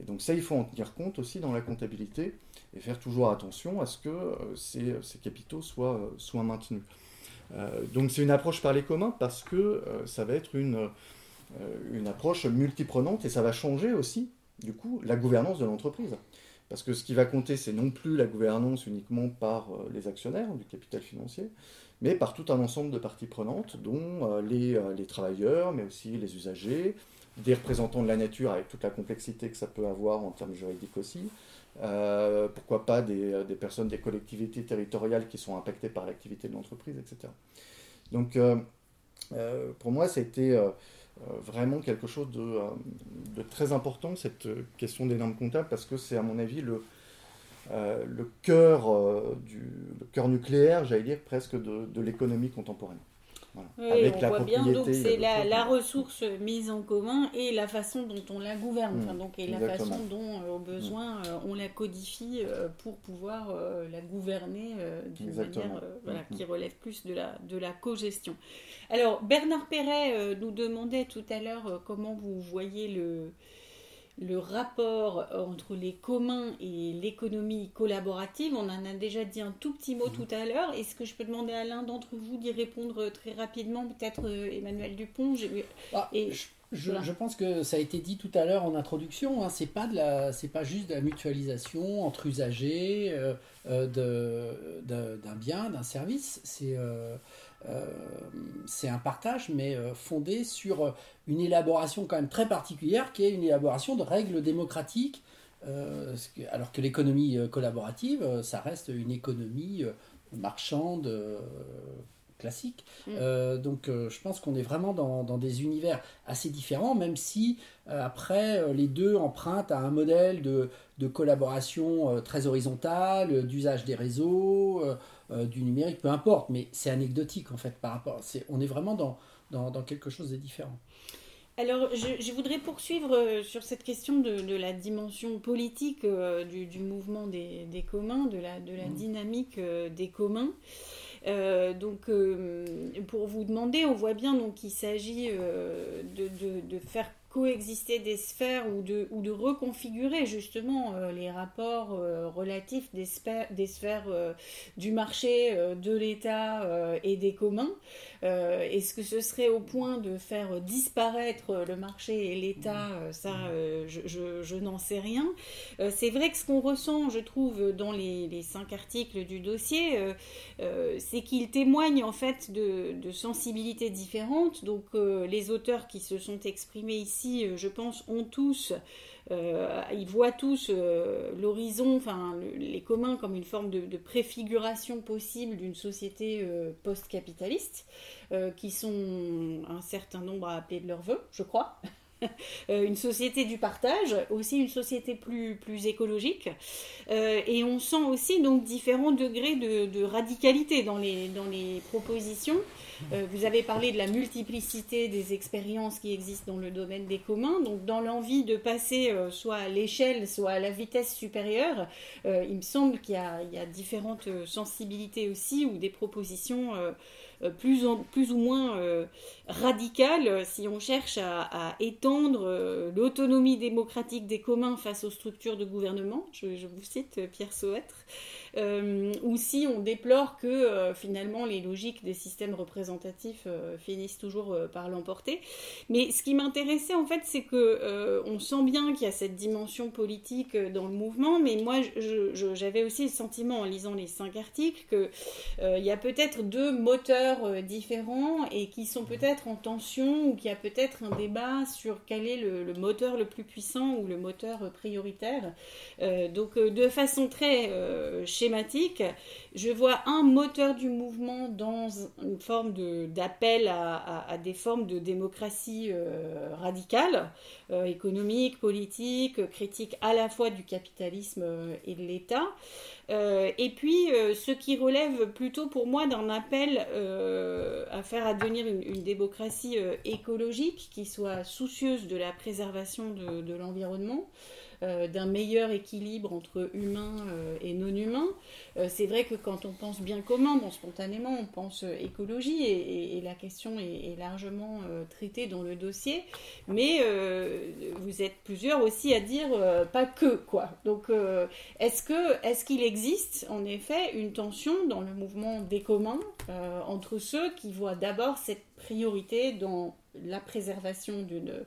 Et donc ça, il faut en tenir compte aussi dans la comptabilité et faire toujours attention à ce que ces, capitaux soient, maintenus. donc c'est une approche par les communs parce que ça va être une, une approche multiprenante et ça va changer aussi, du coup, la gouvernance de l'entreprise. Parce que ce qui va compter, c'est non plus la gouvernance uniquement par euh, les actionnaires du capital financier, mais par tout un ensemble de parties prenantes, dont euh, les, les, travailleurs, mais aussi les usagers, des représentants de la nature avec toute la complexité que ça peut avoir en termes juridiques aussi, pourquoi pas des, des, personnes, des collectivités territoriales qui sont impactées par l'activité de l'entreprise, etc. Donc, pour moi, ça a été euh, vraiment quelque chose de, euh, de, très important, cette question des normes comptables, parce que c'est à mon avis le, euh, cœur, du, cœur nucléaire, j'allais dire presque, de l'économie contemporaine. Oui, on voit bien, donc c'est la, la, ressource mise en commun et la façon dont on la gouverne, mmh, donc, et la façon dont, au besoin, on la codifie pour pouvoir la gouverner d'une manière voilà, mmh, qui relève plus de la, de la co-gestion. Alors, Bernard Perret euh, nous demandait tout à l'heure euh, comment vous voyez le, le rapport entre les communs et l'économie collaborative. On en a déjà dit un tout petit mot mhm. tout à l'heure. Est-ce que je peux demander à l'un d'entre vous d'y répondre très rapidement? Peut-être euh, Emmanuel Dupont ah, et, je, pense que ça a été dit tout à l'heure en introduction. Hein, c'est pas de la, c'est pas juste de la mutualisation entre usagers d'un bien, d'un service. C'est euh, c'est un partage, mais euh, fondé sur euh, une élaboration quand même très particulière, qui est une élaboration de règles démocratiques, alors que l'économie collaborative, ça reste une économie marchande classique. Mm. donc je pense qu'on est vraiment dans, des univers assez différents, même si après les deux empruntent à un modèle de, de collaboration très horizontale, d'usage des réseaux, euh, du numérique, peu importe, mais c'est anecdotique en fait par rapport. C'est, on est vraiment dans, dans, quelque chose de différent. Alors, je, voudrais poursuivre euh, sur cette question de, la dimension politique euh, du, mouvement des, communs, de la, de la mm. dynamique des communs. donc, pour vous demander, on voit bien qu'il s'agit de, de, faire coexister des sphères ou de, ou de reconfigurer justement euh, les rapports euh, relatifs des, sphères, des sphères euh, du marché, de l'État et des communs. Est-ce que ce serait au point de faire disparaître le marché et l'État Ça, je, je, n'en sais rien. C'est vrai que ce qu'on ressent, je trouve, dans les, les cinq articles du dossier, c'est qu'ils témoignent en fait de, de sensibilités différentes. Donc les auteurs qui se sont exprimés ici euh, je pense, ont tous, euh, ils voient tous euh, l'horizon, enfin les communs comme une forme de, préfiguration possible d'une société post-capitaliste, qui sont un certain nombre à appeler de leur vœu, je crois. *laughs* Euh, une société du partage, aussi une société plus, écologique. Euh, et on sent aussi donc différents degrés de, radicalité dans les, dans les propositions. Euh, vous avez parlé de la multiplicité des expériences qui existent dans le domaine des communs. Donc dans l'envie de passer soit à l'échelle, soit à la vitesse supérieure, il me semble qu'il y, a différentes sensibilités aussi ou des propositions euh, plus, ou moins euh, radicale si on cherche à, étendre euh, l'autonomie démocratique des communs face aux structures de gouvernement. Je, vous cite Pierre Sauêtre. Ou si on déplore que finalement les logiques des systèmes représentatifs finissent toujours par l'emporter. Mais ce qui m'intéressait en fait, c'est que on sent bien qu'il y a cette dimension politique dans le mouvement, mais moi j'avais aussi le sentiment en lisant les cinq articles qu'il y a peut-être deux moteurs euh, différents et qui sont peut-être en tension ou qu'il y a peut-être un débat sur quel est le, moteur le plus puissant ou le moteur prioritaire. Euh, donc euh, de façon très je vois un moteur du mouvement dans une forme d'appel à, à, des formes de démocratie radicale, économique, politique, critique à la fois du capitalisme et de l'État. Euh, et puis, euh, ce qui relève plutôt pour moi d'un appel euh, à faire advenir une, démocratie écologique qui soit soucieuse de la préservation de l'environnement, euh, d'un meilleur équilibre entre humains euh, et non humains. Euh, c'est vrai que quand on pense bien commun, spontanément, on pense écologie et, la question est, largement traitée dans le dossier. Mais vous êtes plusieurs aussi à dire pas que quoi. Donc, est-ce que est-ce qu'il existe en effet une tension dans le mouvement des communs entre ceux qui voient d'abord cette priorité dans la préservation d'une euh,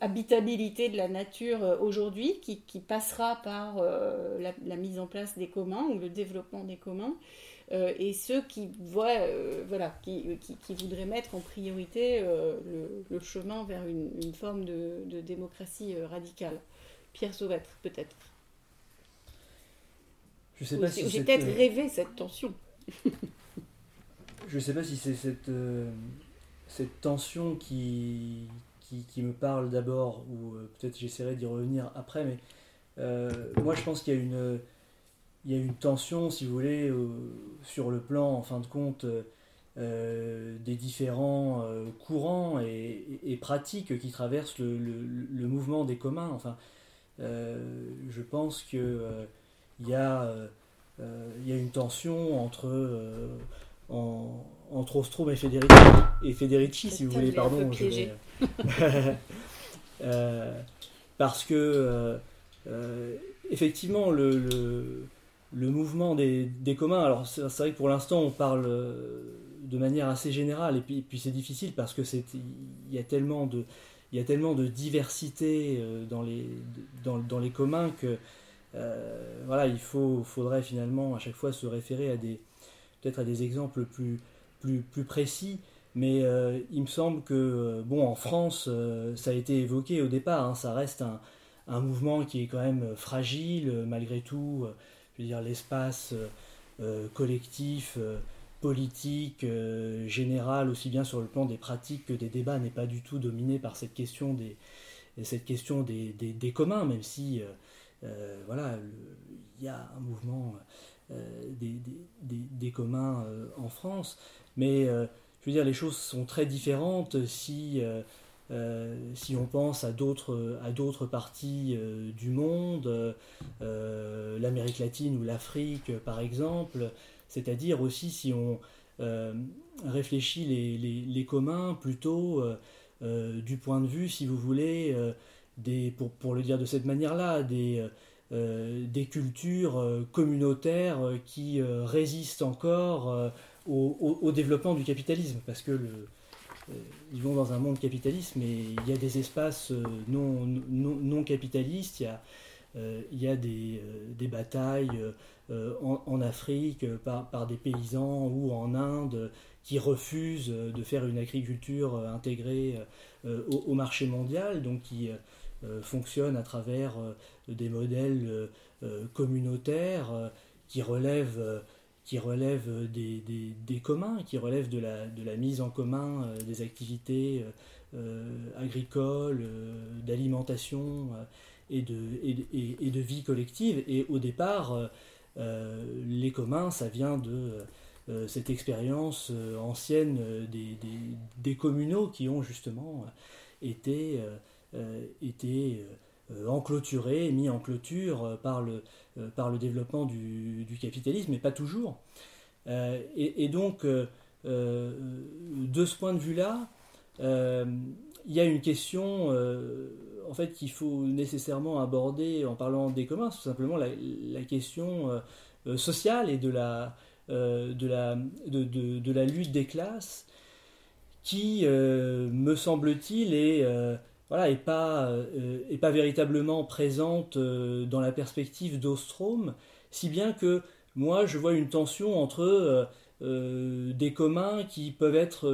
habitabilité de la nature euh, aujourd'hui qui, passera par euh, la, mise en place des communs ou le développement des communs et ceux qui voient voilà qui, qui, voudraient mettre en priorité le, chemin vers une, forme de, démocratie radicale. Pierre Sauvêtre peut-être. Je sais pas si j'ai peut-être rêvé cette tension. Je sais pas si c'est cette cette tension qui, qui, me parle d'abord, ou euh, peut-être j'essaierai d'y revenir après, mais euh, moi je pense qu'il y a une, il y a une tension, si vous voulez, sur le plan, en fin de compte, euh, des différents courants et, pratiques qui traversent le, le, mouvement des communs. Enfin, je pense que il y y a une tension entre en, entre Ostrom et Federici, et Federici si vous voulez, pardon. *laughs* Euh, parce que, euh, euh, effectivement, le, le, mouvement des, des, communs, alors c'est vrai que pour l'instant, on parle de manière assez générale, et puis, puis c'est difficile parce que il y a tellement de il y a tellement de diversité dans les dans les communs que voilà il faut faudrait finalement à chaque fois se référer à des peut-être à des exemples plus plus, plus précis, mais euh, il me semble que, euh, bon, en France, euh, ça a été évoqué au départ, hein, ça reste un, mouvement qui est quand même fragile, malgré tout, je veux dire, l'espace collectif, politique, général, aussi bien sur le plan des pratiques que des débats, n'est pas du tout dominé par cette question des, cette question des, des, communs, même si, voilà, il y a un mouvement des, des, communs en France. Mais je veux dire, les choses sont très différentes si, euh, euh, si on pense à d'autres, à d'autres parties du monde, l'Amérique latine ou l'Afrique par exemple. c'est-à-dire aussi si on réfléchit les, communs plutôt du point de vue, si vous voulez, des, pour, pour, le dire de cette manière-là, des, des cultures communautaires qui résistent encore au, au, développement du capitalisme, parce que le, ils euh, vont dans un monde capitaliste, mais il y a des espaces euh, non, non, capitalistes, il y a, euh, il y a des, des batailles en, Afrique par, par, des paysans ou en Inde qui refusent de faire une agriculture intégrée au, marché mondial, donc qui fonctionnent à travers des modèles communautaires qui relèvent qui relèvent des, des, communs, qui relèvent de la, de la mise en commun euh, des activités euh, euh, agricoles, d'alimentation et, de, et, de vie collective. Et au départ, les communs, ça vient de cette expérience ancienne des, des, communaux qui ont justement été, été enclôturés, mis en clôture par le, euh, par développement du, capitalisme, mais pas toujours. Euh, et, donc, euh, de ce point de vue-là, il y a une question en fait qu'il faut nécessairement aborder en parlant des communs, tout simplement la, question sociale et de, la lutte des classes qui, me semble-t-il, est voilà, et pas, euh, pas véritablement présente euh, dans la perspective d'Ostrom, si bien que moi je vois une tension entre euh, des communs qui peuvent être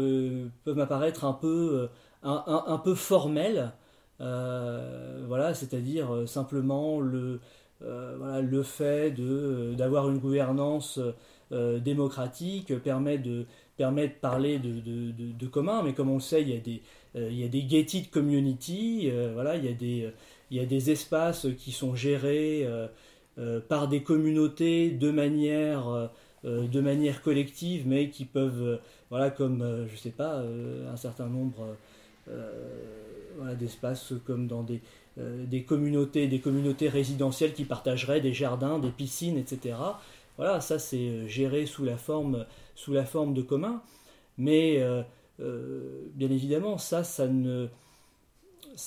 peuvent m'apparaître un peu un, peu formels, voilà, c'est-à-dire simplement le voilà, le fait d'avoir une gouvernance démocratique permet de permet de parler de, de, de, mais comme on le sait, il y a des il y a des gated community, euh, voilà, il y, a des, il y a des espaces qui sont gérés euh, par des communautés de manière, de manière collective, mais qui peuvent, voilà, comme, je sais pas, un certain nombre d'espaces comme dans des, des communautés, des communautés résidentielles qui partageraient des jardins, des piscines, etc. Voilà, ça c'est géré sous la forme, sous la forme de commun, mais euh, bien évidemment, ça, ça ne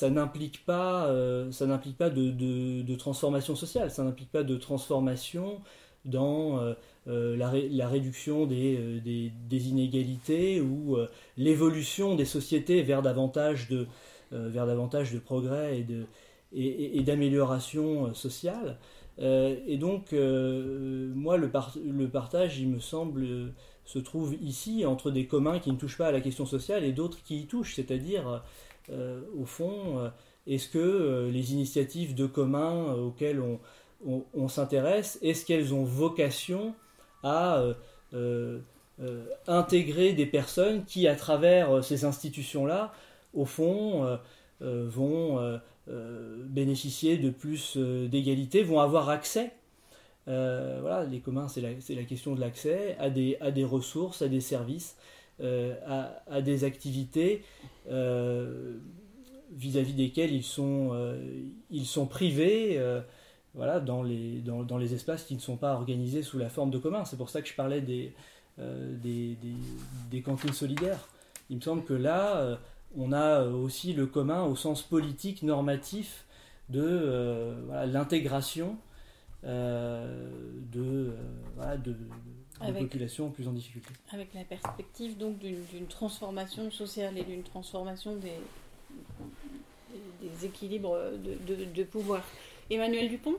n'implique pas, euh, ça n'implique pas de, de, transformation sociale, ça n'implique pas de transformation dans euh, la, réduction des, inégalités ou l'évolution des sociétés vers davantage de, vers davantage de progrès et, d'amélioration sociale. et donc, moi, le, le, partage, il me semble se trouve ici entre des communs qui ne touchent pas à la question sociale et d'autres qui y touchent, c'est-à-dire, euh, au fond, euh, est-ce que euh, les initiatives de communs auxquelles on, s'intéresse, est-ce qu'elles ont vocation à intégrer des personnes qui, à travers ces institutions-là, au fond, vont bénéficier de plus d'égalité, vont avoir accès euh, voilà, les communs, c'est la, question de l'accès à des, ressources, à des services, euh, à, des activités euh, vis-à-vis desquelles ils sont, privés voilà, dans, les, espaces qui ne sont pas organisés sous la forme de communs. C'est pour ça que je parlais des, cantines solidaires. Il me semble que là, on a aussi le commun au sens politique, normatif de l'intégration de, euh, de, populations plus en difficulté. Avec la perspective donc d'une transformation sociale et d'une transformation des, des équilibres de, de, pouvoir. Emmanuel Dupont?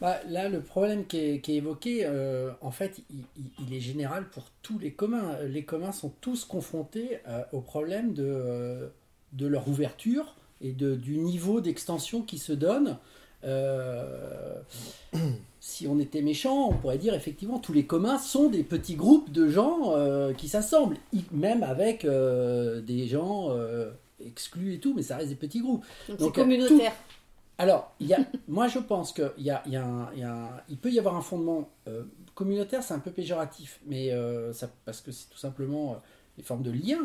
Bah, là, le problème qui est, évoqué, euh, en fait, il, est général pour tous les communs. Les communs sont tous confrontés au problème de, de leur ouverture et de, du niveau d'extension qui se donne. Euh, si on était méchant, on pourrait dire effectivement tous les communs sont des petits groupes de gens euh, qui s'assemblent, même avec euh, des gens exclus et tout, mais ça reste des petits groupes. Donc, c'est communautaire. Alors, il y a... *laughs* moi je pense qu'il y a, y a il peut y avoir un fondement communautaire, c'est un peu péjoratif, mais ça... parce que c'est tout simplement des formes de lien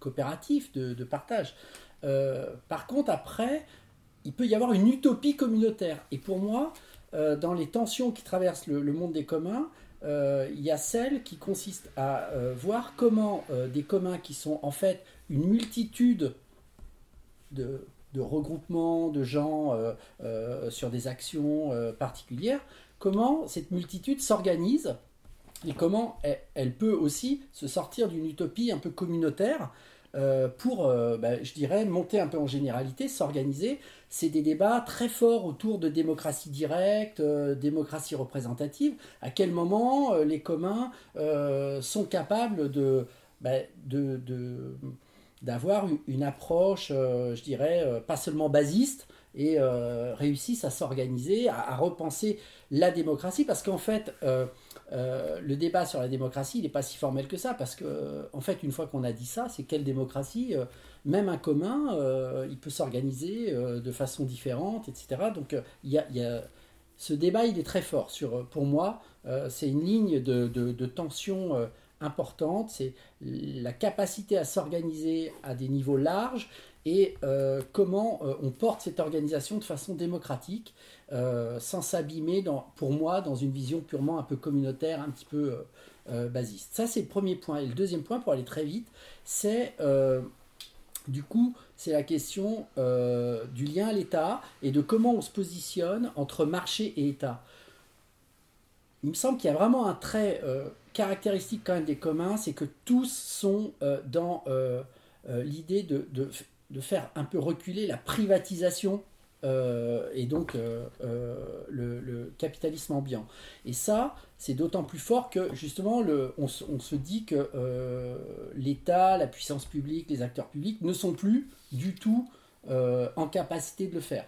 coopératif, de, de partage. par contre, après, il peut y avoir une utopie communautaire. Et pour moi, euh, dans les tensions qui traversent le, monde des communs, il y a celle qui consiste à voir comment des communs qui sont en fait une multitude de, regroupements de gens sur des actions particulières, comment cette multitude s'organise et comment elle, peut aussi se sortir d'une utopie un peu communautaire euh, pour, euh, bah, je dirais, monter un peu en généralité, s'organiser. C'est des débats très forts autour de démocratie directe, euh, démocratie représentative. À quel moment les communs sont capables de, bah, d'avoir une approche, je dirais, pas seulement basiste, et réussissent à s'organiser, à, repenser la démocratie, parce qu'en fait, euh, le débat sur la démocratie, n'est pas si formel que ça, parce que, en fait, une fois qu'on a dit ça, c'est quelle démocratie euh, Même un commun, euh, il peut s'organiser de façon différente, etc. Donc, il y, a, ce débat, il est très fort. Sur, pour moi, c'est une ligne de, de tension importante. C'est la capacité à s'organiser à des niveaux larges et comment on porte cette organisation de façon démocratique. Euh, sans s'abîmer, pour moi, dans une vision purement un peu communautaire, un petit peu euh, euh, basiste. Ça, c'est le premier point. Et le deuxième point, pour aller très vite, c'est du coup, c'est la question du lien à l'État et de comment on se positionne entre marché et État. Il me semble qu'il y a vraiment un trait caractéristique quand même des communs, c'est que tous sont dans l'idée de, faire un peu reculer la privatisation euh, et donc euh, euh, le, capitalisme ambiant. Et ça, c'est d'autant plus fort que justement, le, on, se dit que l'État, la puissance publique, les acteurs publics ne sont plus du tout en capacité de le faire.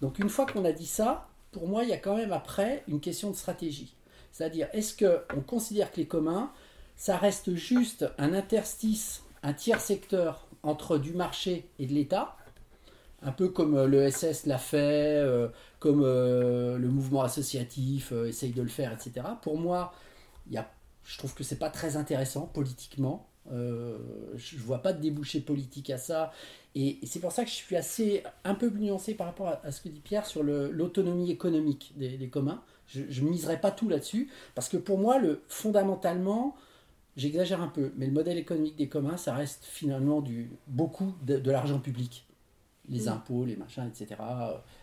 Donc une fois qu'on a dit ça, pour moi, il y a quand même après une question de stratégie. C'est-à-dire, est-ce qu'on considère que les communs, ça reste juste un interstice, un tiers secteur entre du marché et de l'État, un peu comme euh, le SS l'a fait, euh, comme euh, le mouvement associatif essaye de le faire, etc. Pour moi, y a, je trouve que c'est pas très intéressant politiquement. je vois pas de débouché politique à ça. Et, c'est pour ça que je suis assez un peu nuancé par rapport à, ce que dit Pierre sur l'autonomie économique des, communs. Je ne miserai pas tout là-dessus, parce que pour moi, le, fondamentalement, j'exagère un peu, mais le modèle économique des communs, ça reste finalement du, beaucoup de l'argent public les mm. impôts, les machins, etc.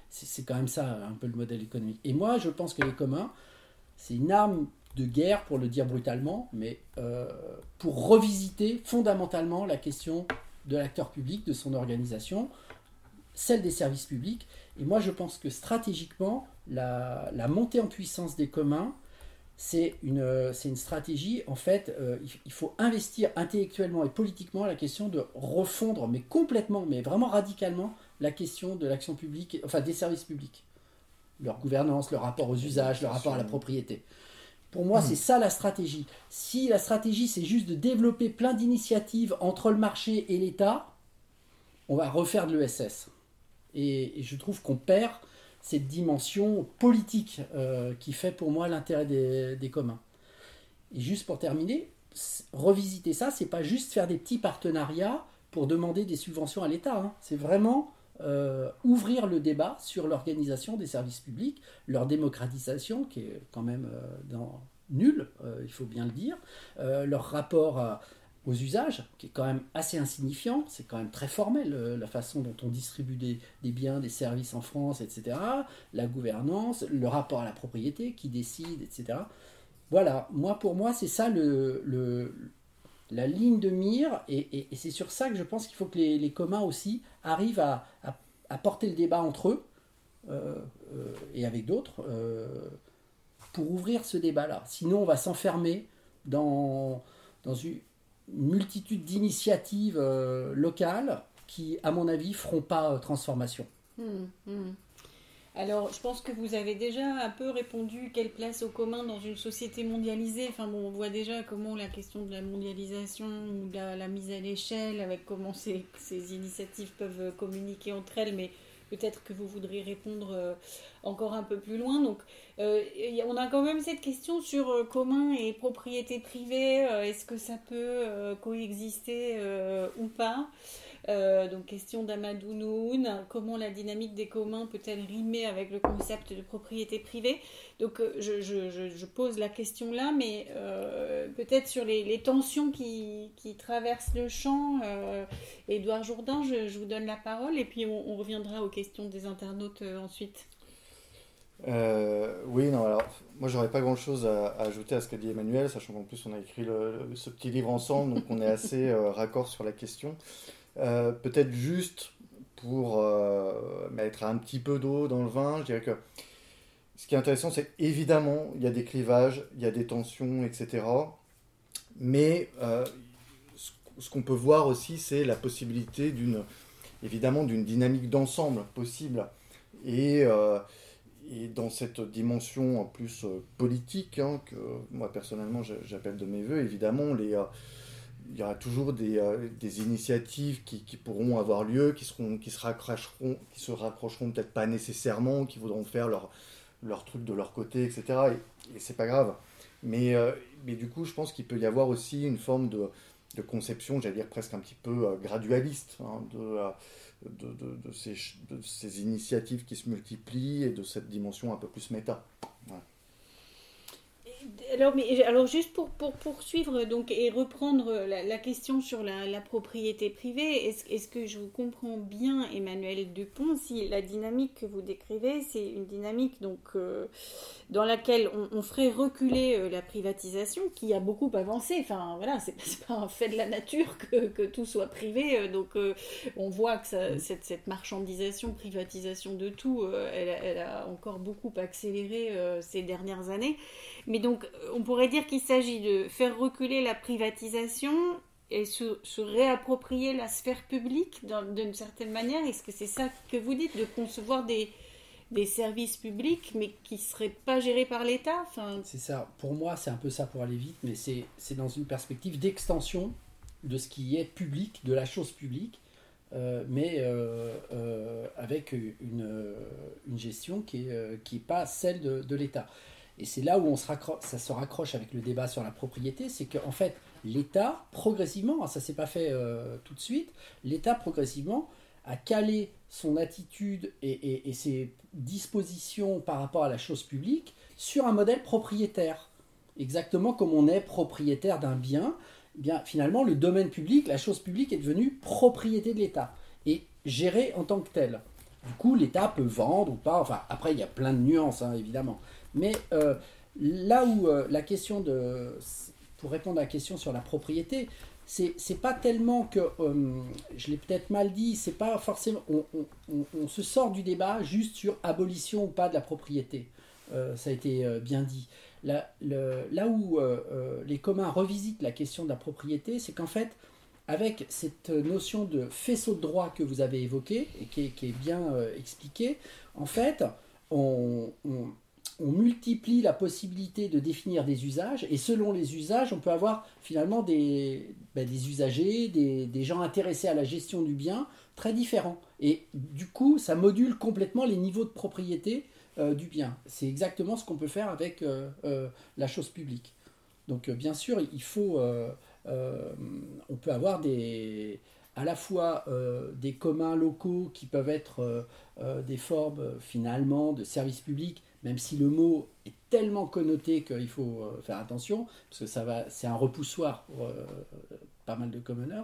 C'est quand même ça un peu le modèle économique. Et moi, je pense que les communs, c'est une arme de guerre, pour le dire brutalement, mais euh, pour revisiter fondamentalement la question de l'acteur public, de son organisation, celle des services publics. Et moi, je pense que stratégiquement, la, la montée en puissance des communs, c'est une, une stratégie, en fait, euh, il, faut investir intellectuellement et politiquement la question de refondre, mais complètement, mais vraiment radicalement, la question de l'action publique, enfin des services publics. Leur gouvernance, leur rapport aux usages, leur rapport à la propriété. Pour moi, hmm. c'est ça la stratégie. Si la stratégie, c'est juste de développer plein d'initiatives entre le marché et l'État, on va refaire de l'ESS. et je trouve qu'on perd cette dimension politique euh, qui fait pour moi l'intérêt des, communs. Et juste pour terminer, revisiter ça, c'est pas juste faire des petits partenariats pour demander des subventions à l'État. Hein. C'est vraiment euh, ouvrir le débat sur l'organisation des services publics, leur démocratisation, qui est quand même euh, nulle, il faut bien le dire, leur rapport à, aux usages, qui est quand même assez insignifiant, c'est quand même très formel euh, la façon dont on distribue des, biens, des services en France, etc. La gouvernance, le rapport à la propriété, qui décide, etc. Voilà, moi pour moi c'est ça le, la ligne de mire, et, c'est sur ça que je pense qu'il faut que les, communs aussi arrivent à, porter le débat entre eux euh, euh, et avec d'autres pour ouvrir ce débat-là. Sinon on va s'enfermer dans, dans une multitude d'initiatives euh, locales qui, à mon avis, feront pas euh, transformation. Hmm, hmm. Alors, je pense que vous avez déjà un peu répondu quelle place au commun dans une société mondialisée. Enfin bon, on voit déjà comment la question de la mondialisation ou la, mise à l'échelle, avec comment ces, ces, initiatives peuvent communiquer entre elles, mais peut-être que vous voudriez répondre euh, encore un peu plus loin. Donc, euh, on a quand même cette question sur euh, commun et propriété privée. Est-ce que ça peut coexister ou pas? Euh, donc question d'Amadou Noun, comment la dynamique des communs peut-elle rimer avec le concept de propriété privée? Donc euh, je, je, je, pose la question là, mais euh, peut-être sur les, les tensions qui, qui, traversent le champ. Édouard Jourdain, je, vous donne la parole et puis on, on reviendra aux questions des internautes ensuite. oui, non, alors moi j'aurais pas grand chose à, ajouter à ce qu'a dit Emmanuel, sachant qu'en plus on a écrit le, ce petit livre ensemble, donc on est *laughs* assez raccord sur la question. Euh, peut-être juste pour euh, mettre un petit peu d'eau dans le vin, je dirais que ce qui est intéressant, c'est évidemment, il y a des clivages, il y a des tensions, etc. Mais euh, ce qu'on peut voir aussi, c'est la possibilité d'une, évidemment, d'une dynamique d'ensemble possible. Et, dans cette dimension en plus politique, hein, que moi personnellement j'appelle de mes voeux, évidemment, les, il y aura toujours des, euh, initiatives qui, pourront avoir lieu, qui, seront, qui se raccrocheront, qui peut-être pas nécessairement, qui voudront faire leur, leur truc de leur côté, etc. Et, et c'est pas grave. Mais, euh, mais du coup, je pense qu'il peut y avoir aussi une forme de, conception, j'allais dire presque un petit peu euh, gradualiste, hein, de, de ces initiatives qui se multiplient et de cette dimension un peu plus méta. Alors, mais, alors juste pour, pour, poursuivre donc, et reprendre la, question sur la, la propriété privée, est-ce est que je vous comprends bien, Emmanuel Dupont, si la dynamique que vous décrivez, c'est une dynamique donc, euh, dans laquelle on, ferait reculer euh, la privatisation, qui a beaucoup avancé. Enfin, voilà, *laughs* c'est pas un fait de la nature que, que tout soit privé. Euh, donc, on voit que ça, cette, cette, marchandisation, privatisation de tout, elle, elle, a encore beaucoup accéléré ces dernières années. Mais donc, on pourrait dire qu'il s'agit de faire reculer la privatisation et se, réapproprier la sphère publique d'une certaine manière. Est-ce que c'est ça que vous dites, de concevoir des, services publics, mais qui ne seraient pas gérés par l'État? C'est ça. Pour moi, c'est un peu ça pour aller vite, mais c'est dans une perspective d'extension de ce qui est public, de la chose publique, euh, mais euh, euh, avec une, gestion qui n'est pas celle de l'État. Et c'est là où on se ça se raccroche avec le débat sur la propriété, c'est qu'en fait, l'État, progressivement, hein, ça ne s'est pas fait euh, tout de suite, l'État, progressivement, a calé son attitude et, ses dispositions par rapport à la chose publique sur un modèle propriétaire. Exactement comme on est propriétaire d'un bien, eh bien finalement, le domaine public, la chose publique est devenue propriété de l'État et gérée en tant que telle. Du coup, l'État peut vendre ou pas. Enfin, après, il y a plein de nuances, hein, évidemment. Mais euh, là où euh, la question de. Pour répondre à la question sur la propriété, c'est pas tellement que. Euh, je l'ai peut-être mal dit, c'est pas forcément. On, se sort du débat juste sur abolition ou pas de la propriété. ça a été bien dit. Là, là où les communs revisitent la question de la propriété, c'est qu'en fait, avec cette notion de faisceau de droit que vous avez évoqué et qui est, bien expliqué, en fait, on multiplie la possibilité de définir des usages, et selon les usages, on peut avoir finalement des, ben, des usagers, des, gens intéressés à la gestion du bien très différents. Et du coup, ça module complètement les niveaux de propriété euh, du bien. C'est exactement ce qu'on peut faire avec euh, euh, la chose publique. Donc bien sûr, il faut... on peut avoir des à la fois des communs locaux qui peuvent être des formes finalement de services publics même si le mot est tellement connoté qu'il faut euh, faire attention, parce que ça va, c'est un repoussoir pour euh, pas mal de commoners.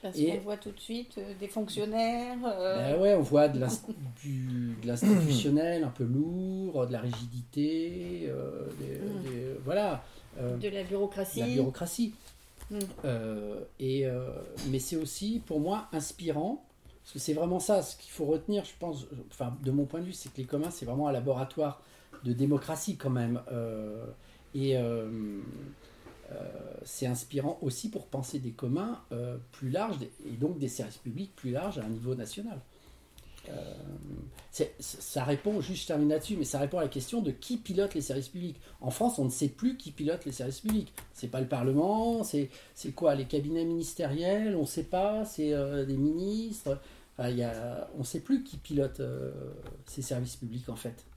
Parce qu'on voit tout de suite euh, des fonctionnaires. Ben ouais, on voit de l'institutionnel un peu lourd, de la rigidité, mm. voilà. de la bureaucratie. La bureaucratie. Mm. et, mais c'est aussi, pour moi, inspirant parce que c'est vraiment ça, ce qu'il faut retenir, je pense, enfin, de mon point de vue, c'est que les communs, c'est vraiment un laboratoire de démocratie quand même. Euh, et euh, euh, c'est inspirant aussi pour penser des communs plus larges et donc des services publics plus larges à un niveau national. ça répond, juste je termine là-dessus, mais ça répond à la question de qui pilote les services publics. En France, on ne sait plus qui pilote les services publics. C'est pas le Parlement, c'est quoi Les cabinets ministériels, on ne sait pas, c'est des ministres. On ne sait plus qui pilote ces services publics en fait.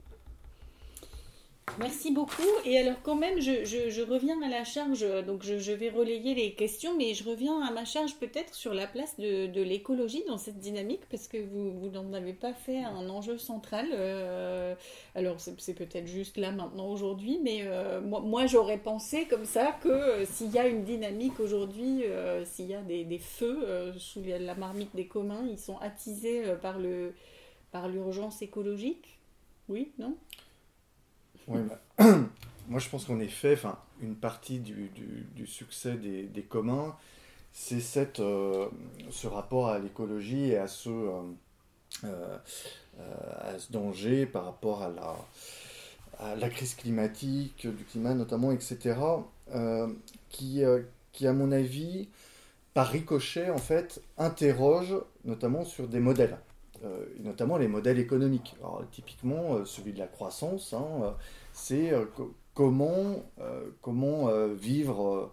Merci beaucoup. Et alors quand même, je, reviens à la charge, donc je, vais relayer les questions, mais je reviens à ma charge peut-être sur la place de, l'écologie dans cette dynamique, parce que vous, vous n'en avez pas fait un enjeu central. Euh, alors c'est peut-être juste là maintenant aujourd'hui, mais euh, moi, j'aurais pensé comme ça que euh, s'il y a une dynamique aujourd'hui, s'il y a des, des feux sous la marmite des communs, ils sont attisés par le par l'urgence écologique. Oui, non? Oui, bah, *clears throat* moi je pense qu'en effet, une partie du, du, succès des, des, communs, c'est euh, ce rapport à l'écologie et à ce, euh, euh, à ce danger par rapport à la, à la crise climatique, du climat notamment, etc., qui, qui, à mon avis, par ricochet, en fait, interroge notamment sur des modèles. Euh, notamment les modèles économiques. Typiquement, euh, celui de la croissance, hein, euh, c'est comment, comment vivre,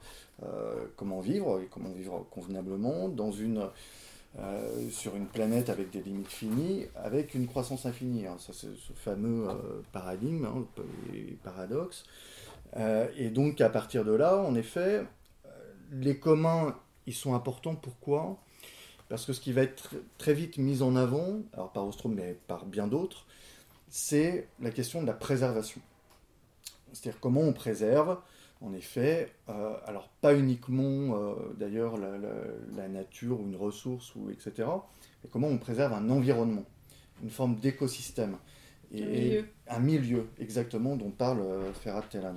comment vivre et comment vivre convenablement dans une, sur une planète avec des limites finies, avec une croissance infinie. Hein. Ça, c'est ce fameux paradigme, hein, paradoxe. et donc, à partir de là, en effet, les communs, ils sont importants. Pourquoi? Parce que ce qui va être très vite mis en avant, alors par Ostrom, mais par bien d'autres, c'est la question de la préservation. C'est-à-dire comment on préserve, en effet, euh, alors pas uniquement euh, d'ailleurs la, nature ou une ressource, ou etc., mais comment on préserve un environnement, une forme d'écosystème. Et, un milieu. Un milieu, exactement, dont parle euh, Ferrat Tellan.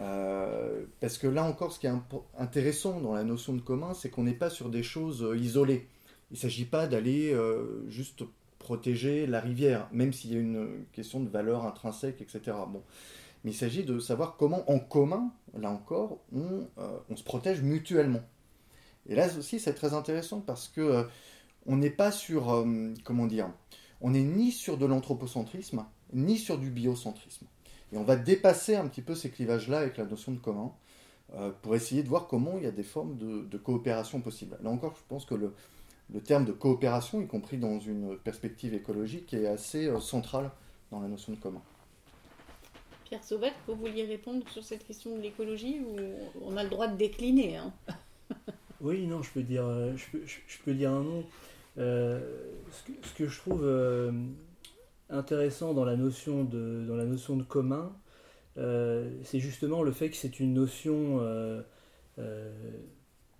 Euh, parce que là encore, ce qui est intéressant dans la notion de commun, c'est qu'on n'est pas sur des choses euh, isolées. Il ne s'agit pas d'aller euh, juste protéger la rivière, même s'il y a une question de valeur intrinsèque, etc. Bon. Mais il s'agit de savoir comment, en commun, là encore, on, on se protège mutuellement. Et là aussi, c'est très intéressant parce que on n'est pas sur, comment dire, on n'est ni sur de l'anthropocentrisme, ni sur du biocentrisme. Et on va dépasser un petit peu ces clivages-là avec la notion de commun euh, pour essayer de voir comment il y a des formes de, coopération possibles. Là encore, je pense que le, terme de coopération, y compris dans une perspective écologique, est assez euh, central dans la notion de commun. Pierre Sauvette, vous vouliez répondre sur cette question de l'écologie ou on a le droit de décliner hein? *laughs* Oui, non, je peux dire, euh, je peux, dire un mot. ce, que, je trouve intéressant dans la notion de, dans la notion de commun, euh, c'est justement le fait que c'est une notion euh, euh,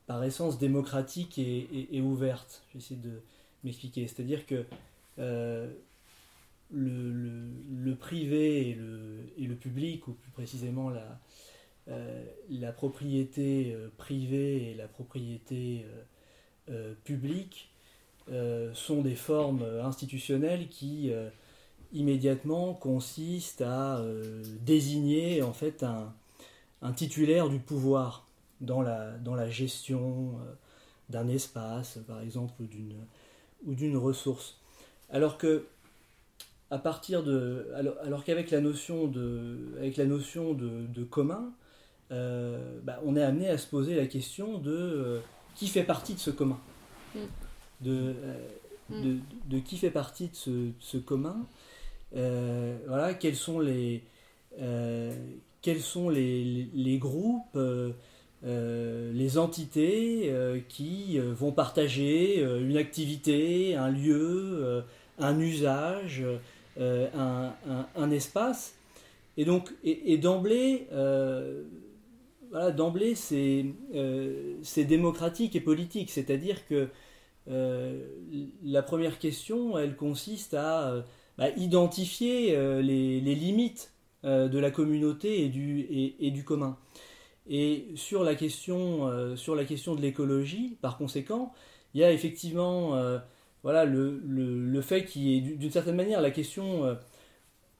par essence démocratique et, ouverte. J'essaie de m'expliquer. C'est-à-dire que le, le, privé et le, et le, public, ou plus précisément la, la propriété privée et la propriété publique, sont des formes institutionnelles qui immédiatement consiste à euh, désigner en fait un, titulaire du pouvoir dans la, dans la gestion euh, d'un espace, par exemple, ou d'une ressource. Alors que à partir de alors, qu'avec la notion de avec la notion de, commun, euh, bah, on est amené à se poser la question de qui fait partie de ce commun, mm. de, de, de, qui fait partie de ce, ce commun voilà, quels sont les, euh, groupes, euh, les entités qui vont partager une activité, un lieu, un usage, un, un, espace. Et donc, et, d'emblée, voilà, d'emblée, c'est démocratique et politique. C'est-à-dire que la première question, elle consiste à bah, identifier euh, les, limites euh, de la communauté et du, et, du commun. Et sur la question, euh, sur la question de l'écologie, par conséquent, il y a effectivement voilà, le, le, fait qu'il y ait d'une certaine manière la question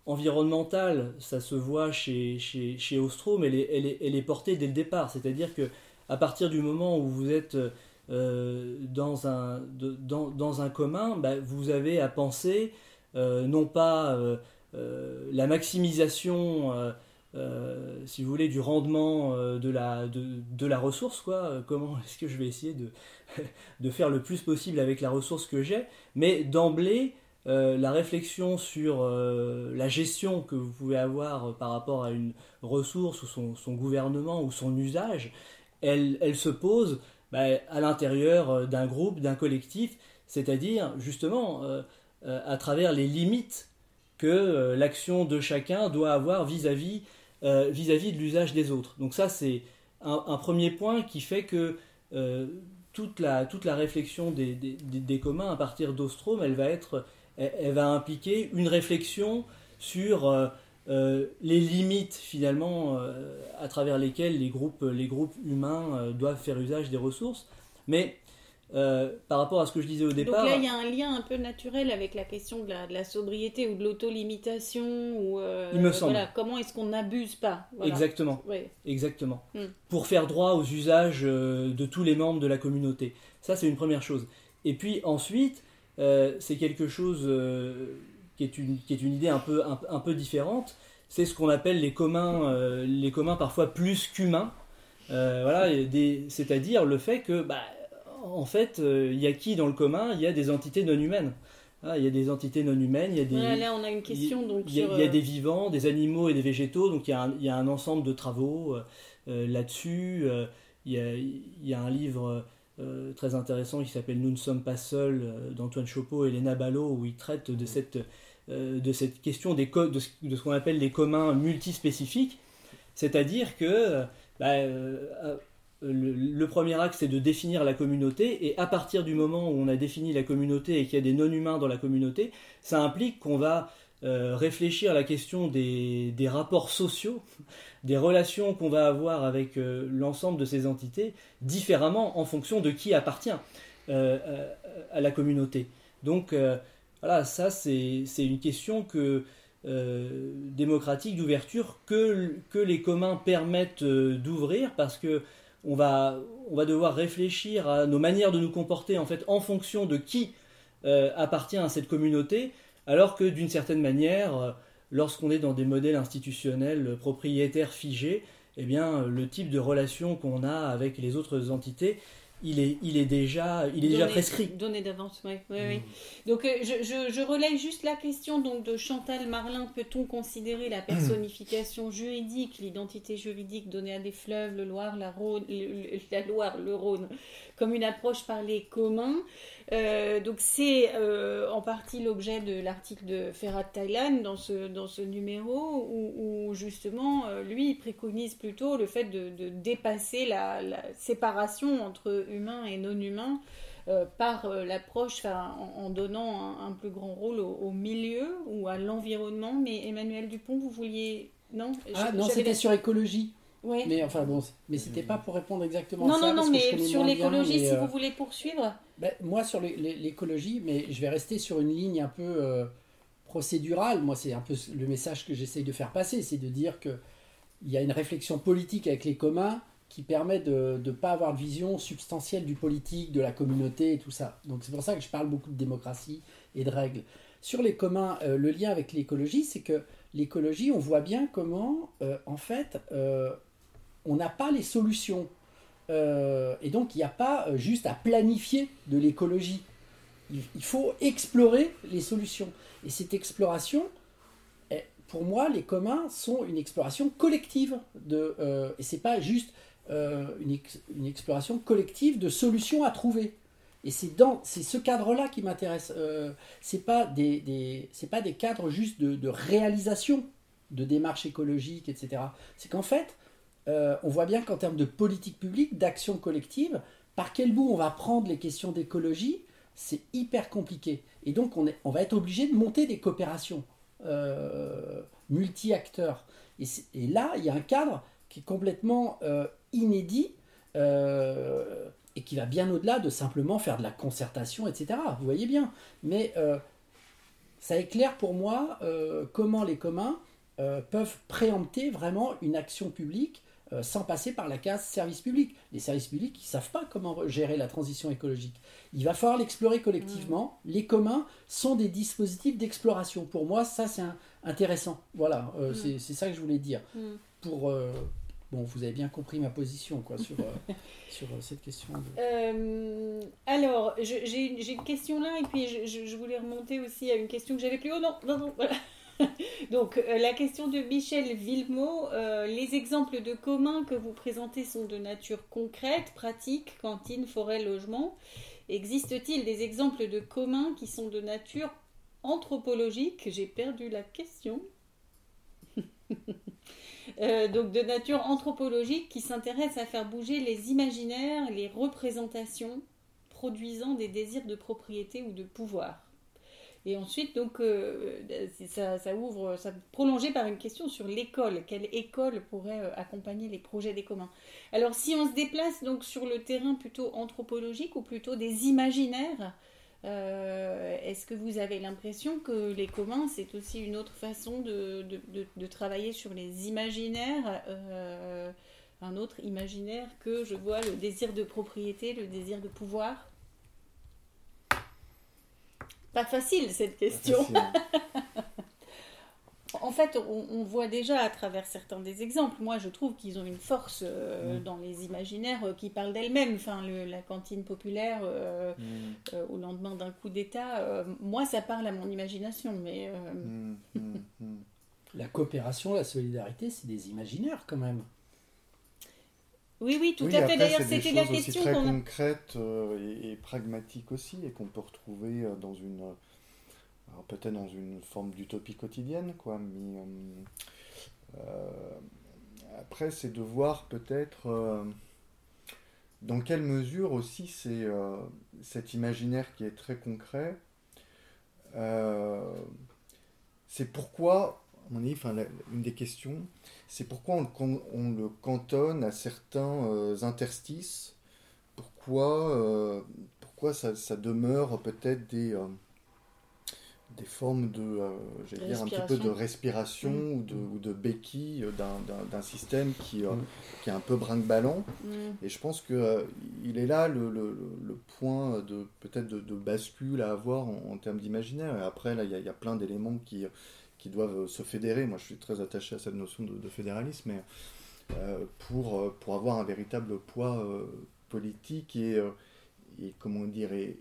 environnementale, ça se voit chez, chez, chez Ostrom, elle est, elle, est, portée dès le départ. C'est-à-dire que à partir du moment où vous êtes dans, un, dans, dans, un commun, bah, vous avez à penser non pas euh, euh, la maximisation si vous voulez, du rendement de, la, de, la ressource, quoi. Comment *laughs* est-ce que je vais essayer *laughs* de, faire le plus possible avec la ressource que j'ai, mais d'emblée euh, la réflexion sur euh, la gestion que vous pouvez avoir par rapport à une ressource ou son, gouvernement ou son usage, elle, elle se pose bah, à l'intérieur d'un groupe, d'un collectif, c'est-à-dire justement à travers les limites que l'action de chacun doit avoir vis-à-vis vis-à-vis de l'usage des autres. Donc ça, c'est un, premier point qui fait que toute, la, réflexion des, communs à partir d'Ostrom, elle va impliquer une réflexion sur euh, euh, les limites finalement euh, à travers lesquelles les groupes, les groupes humains doivent faire usage des ressources. Mais par rapport à ce que je disais au départ. Donc là, il y a un lien un peu naturel avec la question de la, de la sobriété ou de l'autolimitation. Ou, il me semble. comment est-ce qu'on n'abuse pas Exactement. Exactement. Hmm. Pour faire droit aux usages de tous les membres de la communauté. Ça, c'est une première chose. Et puis ensuite, euh, c'est quelque chose euh, qui, est une, qui est une idée un peu, un, peu différente. C'est ce qu'on appelle les communs, euh, les communs parfois plus qu'humains. voilà, c'est-à-dire le fait que, bah, en fait, il y a qui dans le commun? Il y a des entités non humaines. Ah, il y a des entités non humaines, il y a des. là, on a une question donc. Il y, a, des vivants, des animaux et des végétaux, donc il y a un, il y a un ensemble de travaux là-dessus. il, y a, il, y a, un livre euh, très intéressant qui s'appelle Nous ne sommes pas seuls euh, d'Antoine Chopeau et Léna Ballot où il traite de cette, euh, de cette question des de ce, de ce qu'on appelle les communs multispécifiques. C'est-à-dire que bah, le, premier axe c'est de définir la communauté et à partir du moment où on a défini la communauté et qu'il y a des non-humains dans la communauté, ça implique qu'on va réfléchir à la question des, rapports sociaux *laughs* des relations qu'on va avoir avec euh, l'ensemble de ces entités différemment en fonction de qui appartient euh, euh, à la communauté. Donc voilà, ça c'est une question que, démocratique d'ouverture que les communs permettent d'ouvrir parce que on va, on va devoir réfléchir à nos manières de nous comporter en fait en fonction de qui appartient à cette communauté alors que d'une certaine manière lorsqu'on est dans des modèles institutionnels propriétaires figés, eh bien, le type de relation qu'on a avec les autres entités, il est, il est déjà, il est déjà prescrit. Donné d'avance, oui. mmh. Donc, euh, je, je, je, relaye juste la question donc, de Chantal Marlin. Peut-on considérer la personnification *clears throat* juridique, l'identité juridique donnée à des fleuves, le Loire, la, Rhône, la Loire, le Rhône, comme une approche par les communs euh, donc c'est euh, en partie l'objet de l'article de Ferhat Thailand dans ce, dans ce numéro où, justement euh, lui il préconise plutôt le fait de, dépasser la, séparation entre humains et non humains par l'approche en, donnant un, plus grand rôle au, milieu ou à l'environnement. Mais Emmanuel Dupont, vous vouliez... Non, ah, non c'était sur écologie. Mais enfin bon, mais c'était pas pour répondre exactement non, à ça. Non, non, mais sur l'écologie, si vous voulez poursuivre. Ben, moi, sur l'écologie, mais je vais rester sur une ligne un peu euh, procédurale. Moi, c'est un peu le message que j'essaye de faire passer, c'est de dire qu'il y a une réflexion politique avec les communs qui permet de ne pas avoir de vision substantielle du politique, de la communauté et tout ça. Donc c'est pour ça que je parle beaucoup de démocratie et de règles. Sur les communs, euh, le lien avec l'écologie, c'est que l'écologie, on voit bien comment, euh, en fait, on n'a pas les solutions euh, et donc, il n'y a pas euh, juste à planifier de l'écologie. Il, faut explorer les solutions. Et cette exploration, eh, pour moi, les communs sont une exploration collective. De, euh, et ce n'est pas juste une, exploration collective de solutions à trouver. Et c'est dans c'est ce cadre-là qui m'intéresse. C'est pas des, pas des cadres juste de, de réalisation de démarches écologiques, etc. C'est qu'en fait, euh, on voit bien qu'en termes de politique publique, d'action collective, par quel bout on va prendre les questions d'écologie, c'est hyper compliqué. Et donc on, va être obligé de monter des coopérations euh, multi-acteurs. Et, là, il y a un cadre qui est complètement euh, inédit et qui va bien au-delà de simplement faire de la concertation, etc. Vous voyez bien. Mais ça éclaire pour moi comment les communs peuvent préempter vraiment une action publique euh, sans passer par la case service public. Les services publics, ils ne savent pas comment gérer la transition écologique. Il va falloir l'explorer collectivement. Mm. Les communs sont des dispositifs d'exploration. Pour moi, ça, c'est intéressant. Voilà, euh, mm. c'est ça que je voulais dire. Mm. Pour, euh, bon, vous avez bien compris ma position quoi, sur, *laughs* sur cette question. alors, j'ai une question là, et puis je, je, voulais remonter aussi à une question que j'avais plus haut. Non, non, non, voilà. *laughs* Donc, euh, la question de Michel Villemot, euh, les exemples de communs que vous présentez sont de nature concrète, pratique, cantine, forêt, logement. Existe-t-il des exemples de communs qui sont de nature anthropologique? J'ai perdu la question. *laughs* Euh, donc de nature anthropologique qui s'intéresse à faire bouger les imaginaires, les représentations produisant des désirs de propriété ou de pouvoir. Et ensuite, donc, euh, ça, ça, ouvre, ça prolongé par une question sur l'école. Quelle école pourrait euh, accompagner les projets des communs? Alors, si on se déplace donc sur le terrain plutôt anthropologique ou plutôt des imaginaires, euh, est-ce que vous avez l'impression que les communs, c'est aussi une autre façon de, travailler sur les imaginaires un autre imaginaire que je vois le désir de propriété, le désir de pouvoir? Pas facile cette question. *laughs* en fait, on, voit déjà à travers certains des exemples. Moi, je trouve qu'ils ont une force euh, mm. dans les imaginaires euh, qui parlent d'elles-mêmes. Enfin, la cantine populaire euh, mm. au lendemain d'un coup d'État, moi, ça parle à mon imagination. Mais mm, la coopération, la solidarité, c'est des imaginaires quand même. Oui, oui, tout à fait. D'ailleurs, c'était la question. très concrète euh, et, pragmatique aussi, et qu'on peut retrouver euh, dans une. peut-être dans une forme d'utopie quotidienne, quoi. Mais. Euh, après, c'est de voir peut-être. dans quelle mesure aussi c'est cet imaginaire qui est très concret, c'est pourquoi, mon avis, enfin, une des questions, c'est pourquoi on, le cantonne à certains euh, interstices, pourquoi, euh, pourquoi ça, demeure peut-être des, euh, des formes de, dire un petit peu de respiration mm. ou, de, ou de béquille d'un système qui, mm. qui est un peu brinque-ballant? Mm. Et je pense qu'il est là le, le, point de peut-être de, bascule à avoir en, termes d'imaginaire. Et après, là, il y, y, a plein d'éléments qui qui doivent se fédérer. Moi, je suis très attaché à cette notion de, fédéralisme, mais euh, pour, euh, pour avoir un véritable poids euh, politique et, et, comment dire, et,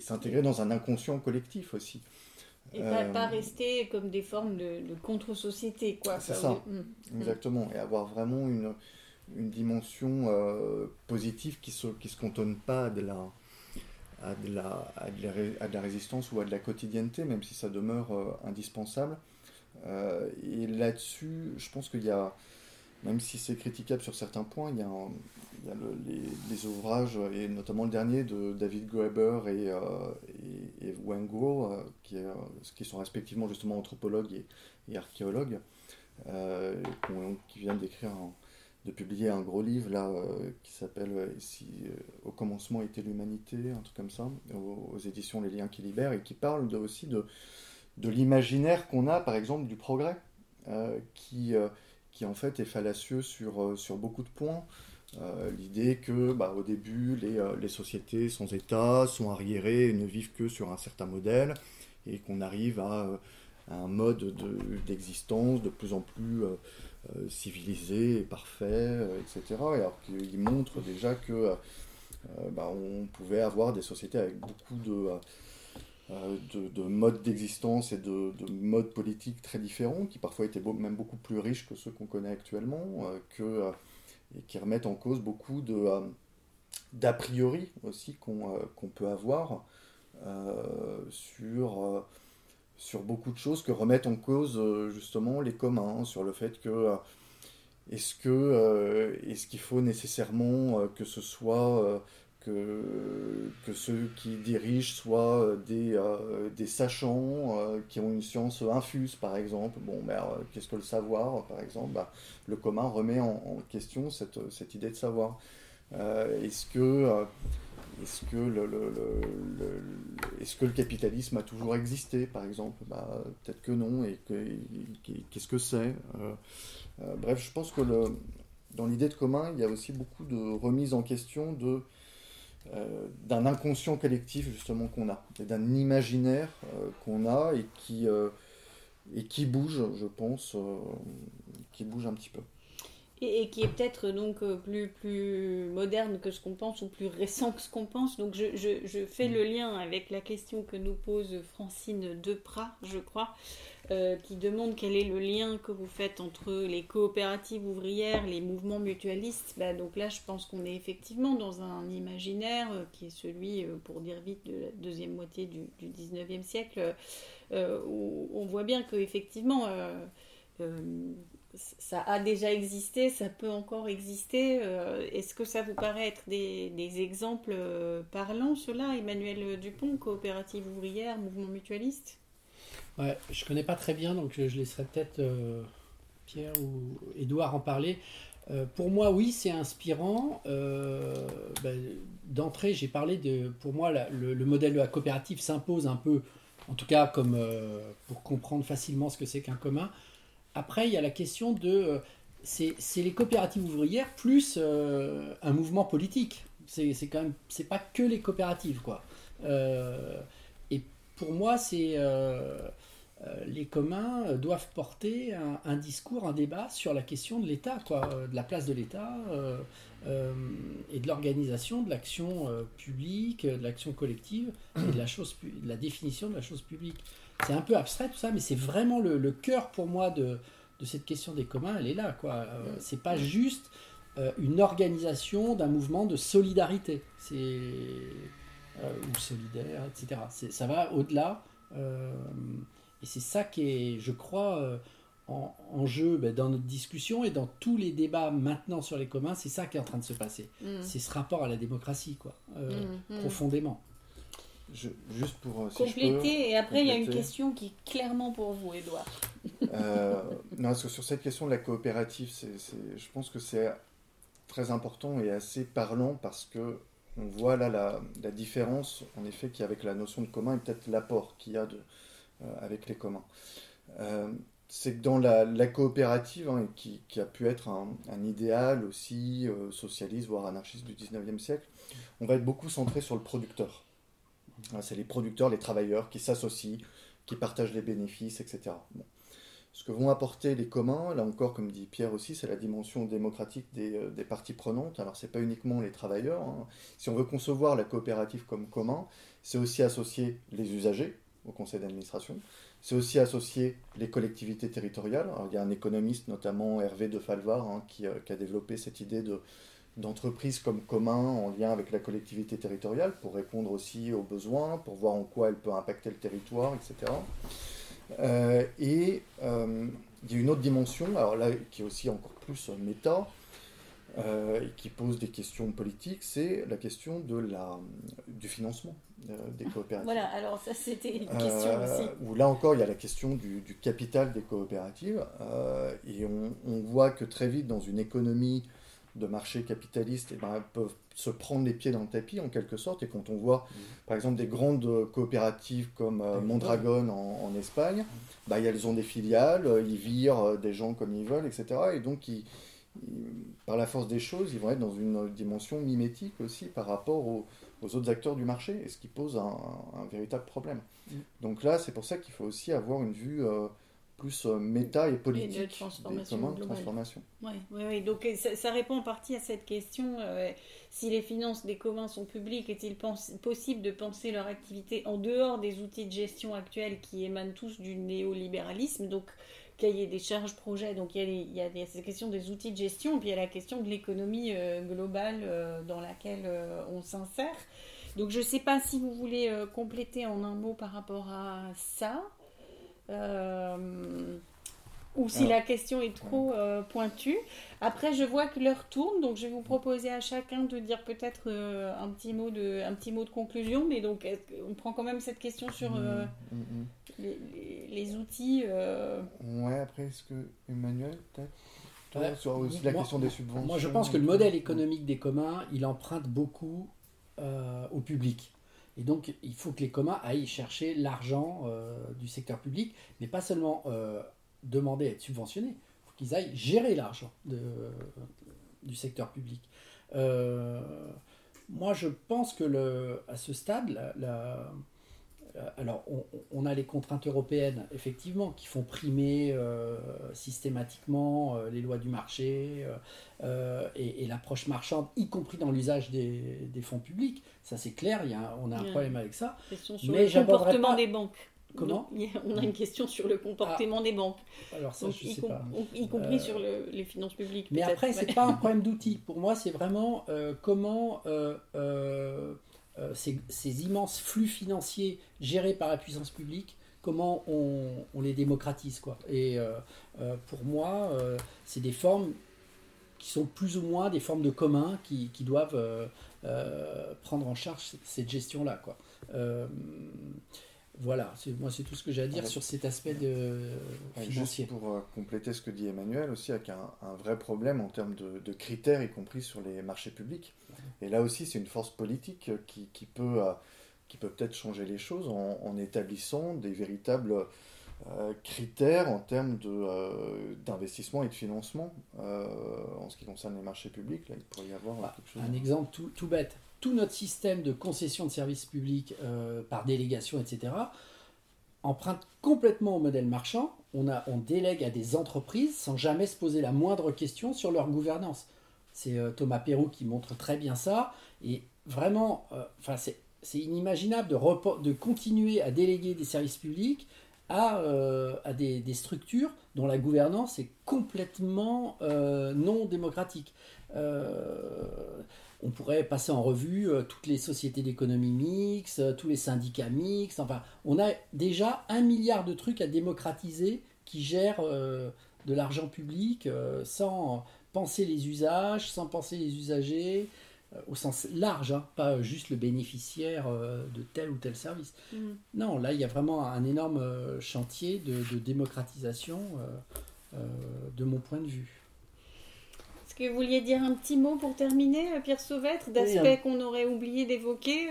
s'intégrer dans un inconscient collectif aussi. Et pas, rester comme des formes de, contre-société, quoi. C'est ça, mm, mm. exactement. Et avoir vraiment une, une dimension positive qui ne se, qui se cantonne pas de la, à de, la, à, de la, résistance ou à de la quotidienneté, même si ça demeure indispensable. Euh, et là-dessus, je pense qu'il y a, même si c'est critiquable sur certains points, il y a, les, ouvrages, et notamment le dernier de David Graeber et, euh, et euh, qui, sont respectivement justement anthropologues et, et archéologues, qui viennent d'écrire, de publier un gros livre là, qui s'appelle si, Au commencement était l'humanité, un truc comme ça, aux, éditions Les Liens qui libèrent, et qui parle aussi de de l'imaginaire qu'on a, par exemple, du progrès, euh, qui, euh, qui en fait est fallacieux sur, euh, sur beaucoup de points. L'idée que, bah, au début, les, les, sociétés sans État sont arriérées et ne vivent que sur un certain modèle, et qu'on arrive à, un mode d'existence de, plus en plus civilisé et parfait, etc. alors qu'il montre déjà que bah, on pouvait avoir des sociétés avec beaucoup de euh, de, modes d'existence et de, modes politiques très différents, qui parfois étaient même beaucoup plus riches que ceux qu'on connaît actuellement, euh, que, euh, et qui remettent en cause beaucoup de d'a priori aussi qu'on peut avoir sur, sur beaucoup de choses que remettent en cause justement les communs, sur le fait que est-ce que est-ce qu'il faut nécessairement que ce soit que, ceux qui dirigent soient des, euh, des sachants euh, qui ont une science infuse, par exemple. Bon, mais qu'est-ce que le savoir, par exemple? Bah, Le commun remet en, question cette, cette, idée de savoir. Euh, est-ce que, est-ce que le, le, le, que le capitalisme a toujours existé, par exemple? Bah, Peut-être que non. Et qu'est-ce que c'est? Bref, je pense que dans l'idée de commun, il y a aussi beaucoup de remise en question de euh, d'un inconscient collectif justement qu'on a, et d'un imaginaire euh, qu'on a euh, et qui bouge, je pense, qui bouge un petit peu. Et, qui est peut-être donc euh, plus, plus moderne que ce qu'on pense ou plus récent que ce qu'on pense. Donc je, je, fais le lien avec la question que nous pose Francine Deprat, je crois, euh, qui demande quel est le lien que vous faites entre les coopératives ouvrières, les mouvements mutualistes. Bah, donc là, je pense qu'on est effectivement dans un imaginaire euh, qui est celui, pour dire vite, de la deuxième moitié du, du 19e siècle, où on voit bien qu'effectivement... Euh, ça a déjà existé, ça peut encore exister. Euh, est-ce que ça vous paraît être des, exemples euh, parlants, cela, Emmanuel Dupont, coopérative ouvrière, mouvement mutualiste? Ouais, Je ne connais pas très bien, donc je, laisserai peut-être euh, Pierre ou Édouard en parler. pour moi, oui, c'est inspirant. Ben, d'entrée, j'ai parlé de. Pour moi, le, le, modèle de la coopérative s'impose un peu, en tout cas, comme pour comprendre facilement ce que c'est qu'un commun après, il y a la question de. Euh, c'est les coopératives ouvrières plus euh, un mouvement politique. C'est quand même. C'est pas que les coopératives, quoi. Euh, et pour moi, c'est. les communs doivent porter un, discours, un débat sur la question de l'État, quoi, de la place de l'État et de l'organisation de l'action publique, de l'action collective et de la, chose, de la définition de la chose publique. C'est un peu abstrait tout ça, mais c'est vraiment le, cœur pour moi de, cette question des communs, elle est là. quoi. Euh, c'est pas juste euh, une organisation d'un mouvement de solidarité. C'est euh, ou solidaire, etc. Ça va au-delà. et c'est ça qui est, je crois, en, jeu ben, dans notre discussion et dans tous les débats maintenant sur les communs. C'est ça qui est en train de se passer. Mm. C'est ce rapport à la démocratie, quoi, mm, mm. profondément juste pour euh, compléter et après il y a une question qui est clairement pour vous Edouard euh, *laughs* non sur cette question de la coopérative je pense que c'est très important et assez parlant parce que on voit là la, différence en effet qu'il y a avec la notion de commun et peut-être l'apport qu'il y a de, euh, avec les communs. C'est que dans la, coopérative, hein, qui, a pu être un, idéal aussi socialiste, voire anarchiste du 19e siècle, on va être beaucoup centré sur le producteur. C'est les producteurs, les travailleurs qui s'associent, qui partagent les bénéfices, etc. Ce que vont apporter les communs, là encore, comme dit Pierre aussi, c'est la dimension démocratique des, euh, parties prenantes. Alors, ce n'est pas uniquement les travailleurs. Hein. Si on veut concevoir la coopérative comme commun, c'est aussi associer les usagers au conseil d'administration. C'est aussi associer les collectivités territoriales. il y a un économiste, notamment Hervé de Falvar, hein, euh, qui, a développé cette idée de d'entreprises comme commun en lien avec la collectivité territoriale pour répondre aussi aux besoins, pour voir en quoi elle peut impacter le territoire, etc. Euh, et euh, il y a une autre dimension, alors là qui est aussi encore plus méta, euh, et qui pose des questions politiques, c'est la question de la, du financement des coopératives. Voilà, alors ça c'était une question aussi. Où là encore il y a la question du, du capital des coopératives, et on, on, voit que très vite dans une économie de marché capitaliste eh ben, peuvent se prendre les pieds dans le tapis en quelque sorte. Et quand on voit mmh. par exemple des grandes coopératives comme euh, Mondragon en, Espagne, mmh. bah, elles ont des filiales, euh, ils virent euh, des gens comme ils veulent, etc. Et donc ils, par la force des choses, ils vont être dans une dimension mimétique aussi par rapport aux, autres acteurs du marché, et ce qui pose un, véritable problème. Mmh. Donc là, c'est pour ça qu'il faut aussi avoir une vue plus euh, méta et politique et de transformation. de transformation. Oui, oui, donc ça, répond en partie à cette question. Euh, si les finances des communs sont publiques, est-il possible de penser leur activité en dehors des outils de gestion actuels qui émanent tous du néolibéralisme? Donc, cahier des charges projet, donc il y a, il cette question des outils de gestion, puis il y a la question de l'économie euh, globale dans laquelle on s'insère. Donc je ne sais pas si vous voulez compléter en un mot par rapport à ça. Euh, ou si la question est trop euh, pointue. Après, je vois que l'heure tourne, donc je vais vous proposer à chacun de dire peut-être euh, un, petit mot de, un petit mot de conclusion. Mais donc, on prend quand même cette question sur mmh, mmh, mmh. Les, les, outils. Ouais, après, est-ce que Emmanuel, peut-être? Sur aussi la question des subventions Moi, je pense que le modèle économique des communs, il emprunte beaucoup au public. Et donc, il faut que les communs aillent chercher l'argent euh, du secteur public, mais pas seulement euh, demander à être subventionnés. Il faut qu'ils aillent gérer l'argent du secteur public. Euh, moi, je pense que le, à ce stade, alors, on, a les contraintes européennes, effectivement, qui font primer systématiquement les lois du marché et, l'approche marchande, y compris dans l'usage des, fonds publics. Ça, c'est clair, il y a, on a un problème avec ça. Sur Mais le comportement des banques. Comment On a une question sur le comportement des banques. Alors ça, je y, sais pas. y compris sur les finances publiques. Mais après, c'est pas un problème d'outils. Pour moi, c'est vraiment comment euh, ces, immenses flux financiers gérés par la puissance publique, comment on, les démocratise. Quoi. Et euh, euh, pour moi, c'est des formes qui sont plus ou moins des formes de commun qui, doivent prendre en charge cette gestion-là. Quoi. Voilà, moi c'est tout ce que j'ai à dire sur cet aspect de financier. Juste pour compléter ce que dit Emmanuel aussi, avec un, vrai problème en termes de, critères, y compris sur les marchés publics. Et là aussi, c'est une force politique qui, qui peut euh, qui peut peut-être changer les choses en, établissant des véritables euh, critères en termes euh, d'investissement et de financement en ce qui concerne les marchés publics. Là, il pourrait y avoir bah, Un exemple tout, tout, bête. Tout notre système de concession de services publics par délégation, etc., emprunte complètement au modèle marchand. On, a, on délègue à des entreprises sans jamais se poser la moindre question sur leur gouvernance. C'est euh, Thomas Perroux qui montre très bien ça. Et vraiment, euh, c'est inimaginable de, continuer à déléguer des services publics à, euh, à des, structures dont la gouvernance est complètement non démocratique. on pourrait passer en revue toutes les sociétés d'économie mixte, tous les syndicats mixtes. Enfin, on a déjà un milliard de trucs à démocratiser qui gèrent de l'argent public sans, penser les usages, sans penser les usagers, euh, au sens large, hein, pas juste le bénéficiaire euh, de tel ou tel service. Mm. Non, là, il y a vraiment un énorme euh, chantier de, démocratisation de mon point de vue. Est-ce que vous vouliez dire un petit mot pour terminer, Pierre Sauvêtre, d'aspects qu'on aurait oublié d'évoquer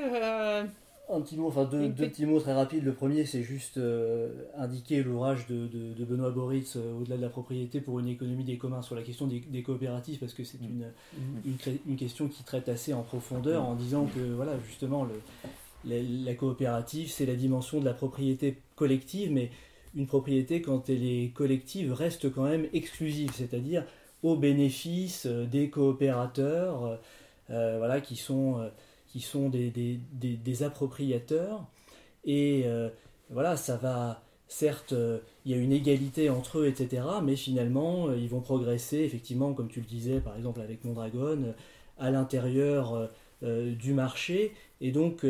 un petit mot, enfin deux, petits mots très rapides. Le premier, c'est juste euh, indiquer l'ouvrage de, Benoît Boritz, euh, Au-delà de la propriété pour une économie des communs, sur la question des, coopératives, parce que c'est mm. une, mm. une, question qui traite assez en profondeur, en disant que, voilà, justement, le, la, coopérative, c'est la dimension de la propriété collective, mais une propriété, quand elle est collective, reste quand même exclusive, c'est-à-dire au bénéfice euh, des coopérateurs, voilà, qui sont qui sont des, des, des, appropriateurs. Et euh, voilà, ça va, certes, euh, il y a une égalité entre eux, etc. Mais finalement, euh, ils vont progresser, effectivement, comme tu le disais, par exemple avec Mondragon, à l'intérieur du marché. Et donc,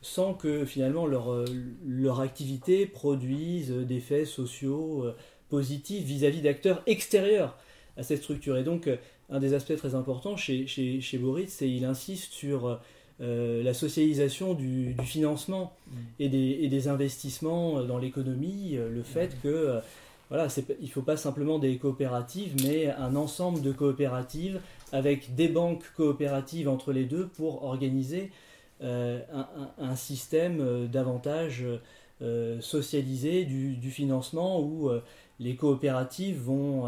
sans que finalement leur, leur activité produise des sociaux positifs vis-à-vis d'acteurs extérieurs à cette structure. Et donc, un des aspects très importants chez, chez, chez Boris, c'est qu'il insiste sur euh, la socialisation du, financement mm. et, des, investissements dans l'économie, euh, le fait mm. que voilà, il ne faut pas simplement des coopératives, mais un ensemble de coopératives avec des banques coopératives entre les deux pour organiser euh, un, système davantage socialisé du, financement où les coopératives vont,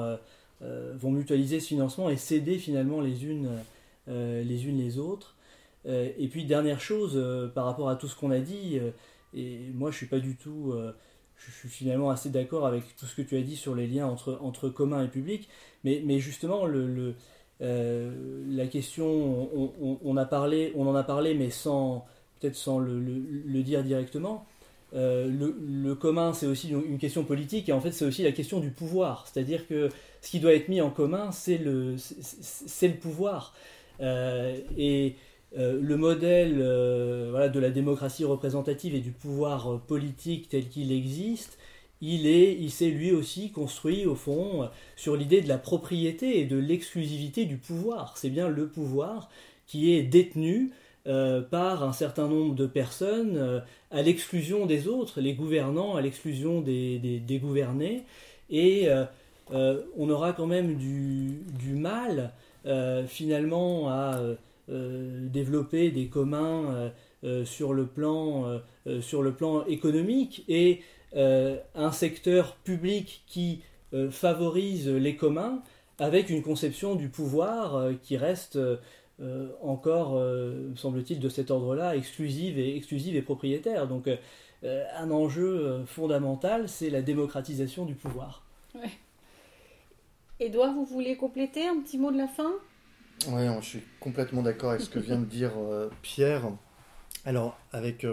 vont mutualiser ce financement et céder finalement les unes les, unes les autres. Euh, et puis dernière chose euh, par rapport à tout ce qu'on a dit, euh, et moi je suis pas du tout, je suis finalement assez d'accord avec tout ce que tu as dit sur les liens entre, entre commun et public, mais, mais justement le, la question, on, a parlé, on en a parlé, mais sans peut-être sans le, dire directement. le, commun, c'est aussi une question politique, et en fait, c'est aussi la question du pouvoir. C'est-à-dire que ce qui doit être mis en commun, c'est le, le pouvoir. et euh, le modèle euh, de la démocratie représentative et du pouvoir euh, politique tel qu'il existe, il est, il s'est lui aussi construit au fond sur l'idée de la propriété et de l'exclusivité du pouvoir. C'est bien le pouvoir qui est détenu par un certain nombre de personnes à l'exclusion des autres, les gouvernants à l'exclusion des, gouvernés, et on aura quand même du, du mal finalement à développer des communs euh, euh, sur, le plan, sur le plan économique et un secteur public qui favorise les communs avec une conception du pouvoir qui reste encore, semble-t-il, de cet ordre-là, exclusive et, exclusive et propriétaire. Donc un enjeu fondamental, c'est la démocratisation du pouvoir. Edouard, vous voulez compléter un petit mot de la fin? Oui, je suis complètement d'accord avec ce que vient de dire Pierre. Alors, avec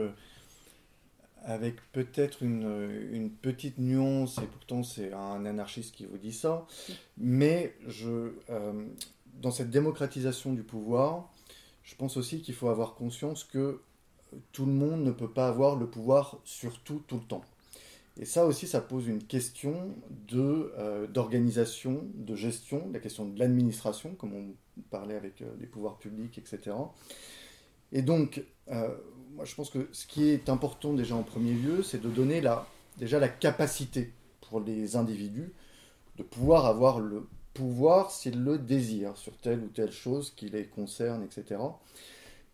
avec peut-être une, petite nuance, et pourtant c'est un anarchiste qui vous dit ça, mais je, euh, dans cette démocratisation du pouvoir, je pense aussi qu'il faut avoir conscience que tout le monde ne peut pas avoir le pouvoir sur tout, tout le temps. Et ça aussi, ça pose une question de, euh, d'organisation, de gestion, la question de l'administration, comme on parlait avec euh, les pouvoirs publics, etc. Et donc, moi, je pense que ce qui est important déjà en premier lieu, c'est de donner la, déjà la capacité pour les individus de pouvoir avoir le pouvoir s'ils le désirent sur telle ou telle chose qui les concerne, etc.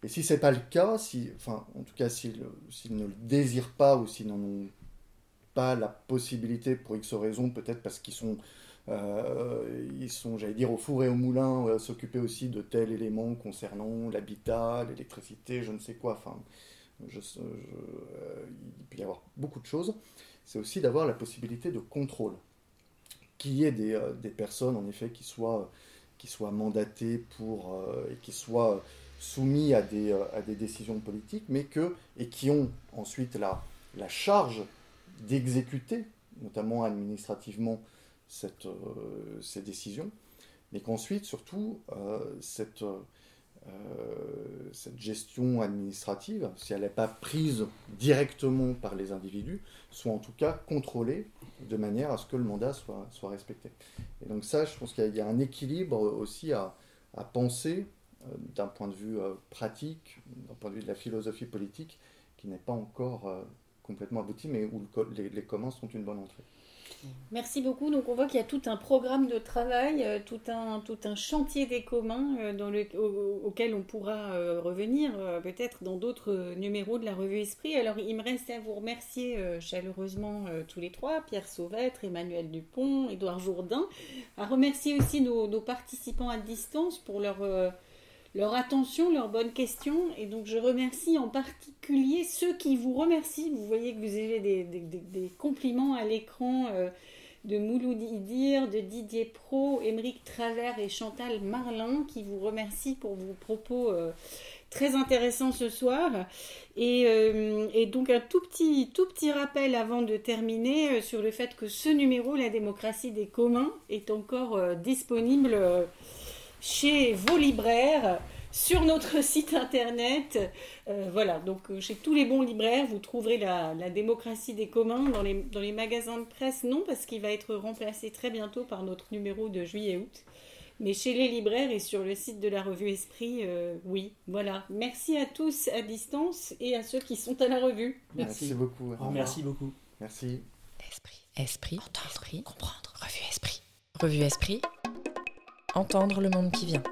Et si ce n'est pas le cas, si, enfin, en tout cas s'ils ne le désirent pas ou s'ils n'en ont pas la possibilité pour X raisons, peut-être parce qu'ils sont, euh, sont, j'allais dire, au four et au moulin, euh, s'occuper aussi de tel élément concernant l'habitat, l'électricité, je ne sais quoi, enfin, euh, il peut y avoir beaucoup de choses, c'est aussi d'avoir la possibilité de contrôle. Qu'il y ait des, des, personnes, en effet, qui soient, qui soient mandatées pour, et qui soient soumis à des, à des décisions politiques, mais que, et qui ont ensuite la, la charge d'exécuter, notamment administrativement, cette, ces décisions, mais qu'ensuite, surtout, cette, euh, cette gestion administrative, si elle n'est pas prise directement par les individus, soit en tout cas contrôlée de manière à ce que le mandat soit, soit respecté. Et donc ça, je pense qu'il y, a un équilibre aussi à, penser euh, d'un point de vue euh, pratique, d'un point de vue de la philosophie politique, qui n'est pas encore complètement abouti, mais où les, communs sont une bonne entrée. Merci beaucoup. Donc on voit qu'il y a tout un programme de travail, euh, tout un, tout un chantier des communs euh, dans le, auquel on pourra euh, revenir peut-être dans d'autres numéros de la revue Esprit. Alors il me reste à vous remercier chaleureusement tous les trois, Pierre Sauvêtre, Emmanuel Dupont, Édouard Jourdain, à remercier aussi nos participants à distance pour leur leur attention, leurs bonnes questions. Et donc je remercie en particulier ceux qui vous remercient. Vous voyez que vous avez des, compliments à l'écran euh, de Mouloud Idir, de Didier Pro, Émeric Travers et Chantal Marlin qui vous remercient pour vos propos. Euh, très intéressants ce soir. Euh, et, donc un tout petit, tout petit rappel avant de terminer sur le fait que ce numéro, La démocratie des communs, est encore disponible chez vos libraires, sur notre *laughs* site internet. Euh, voilà, donc euh, chez tous les bons libraires, vous trouverez la, démocratie des communs. Dans les, dans les magasins de presse, non, parce qu'il va être remplacé très bientôt par notre numéro de juillet-août. Mais chez les libraires et sur le site de la revue Esprit, euh, oui, voilà. Merci à tous à distance et à ceux qui sont à la revue. Merci, beaucoup. merci beaucoup. Merci. Esprit, esprit, entendre, comprendre. Revue Esprit. Revue Esprit entendre le monde qui vient.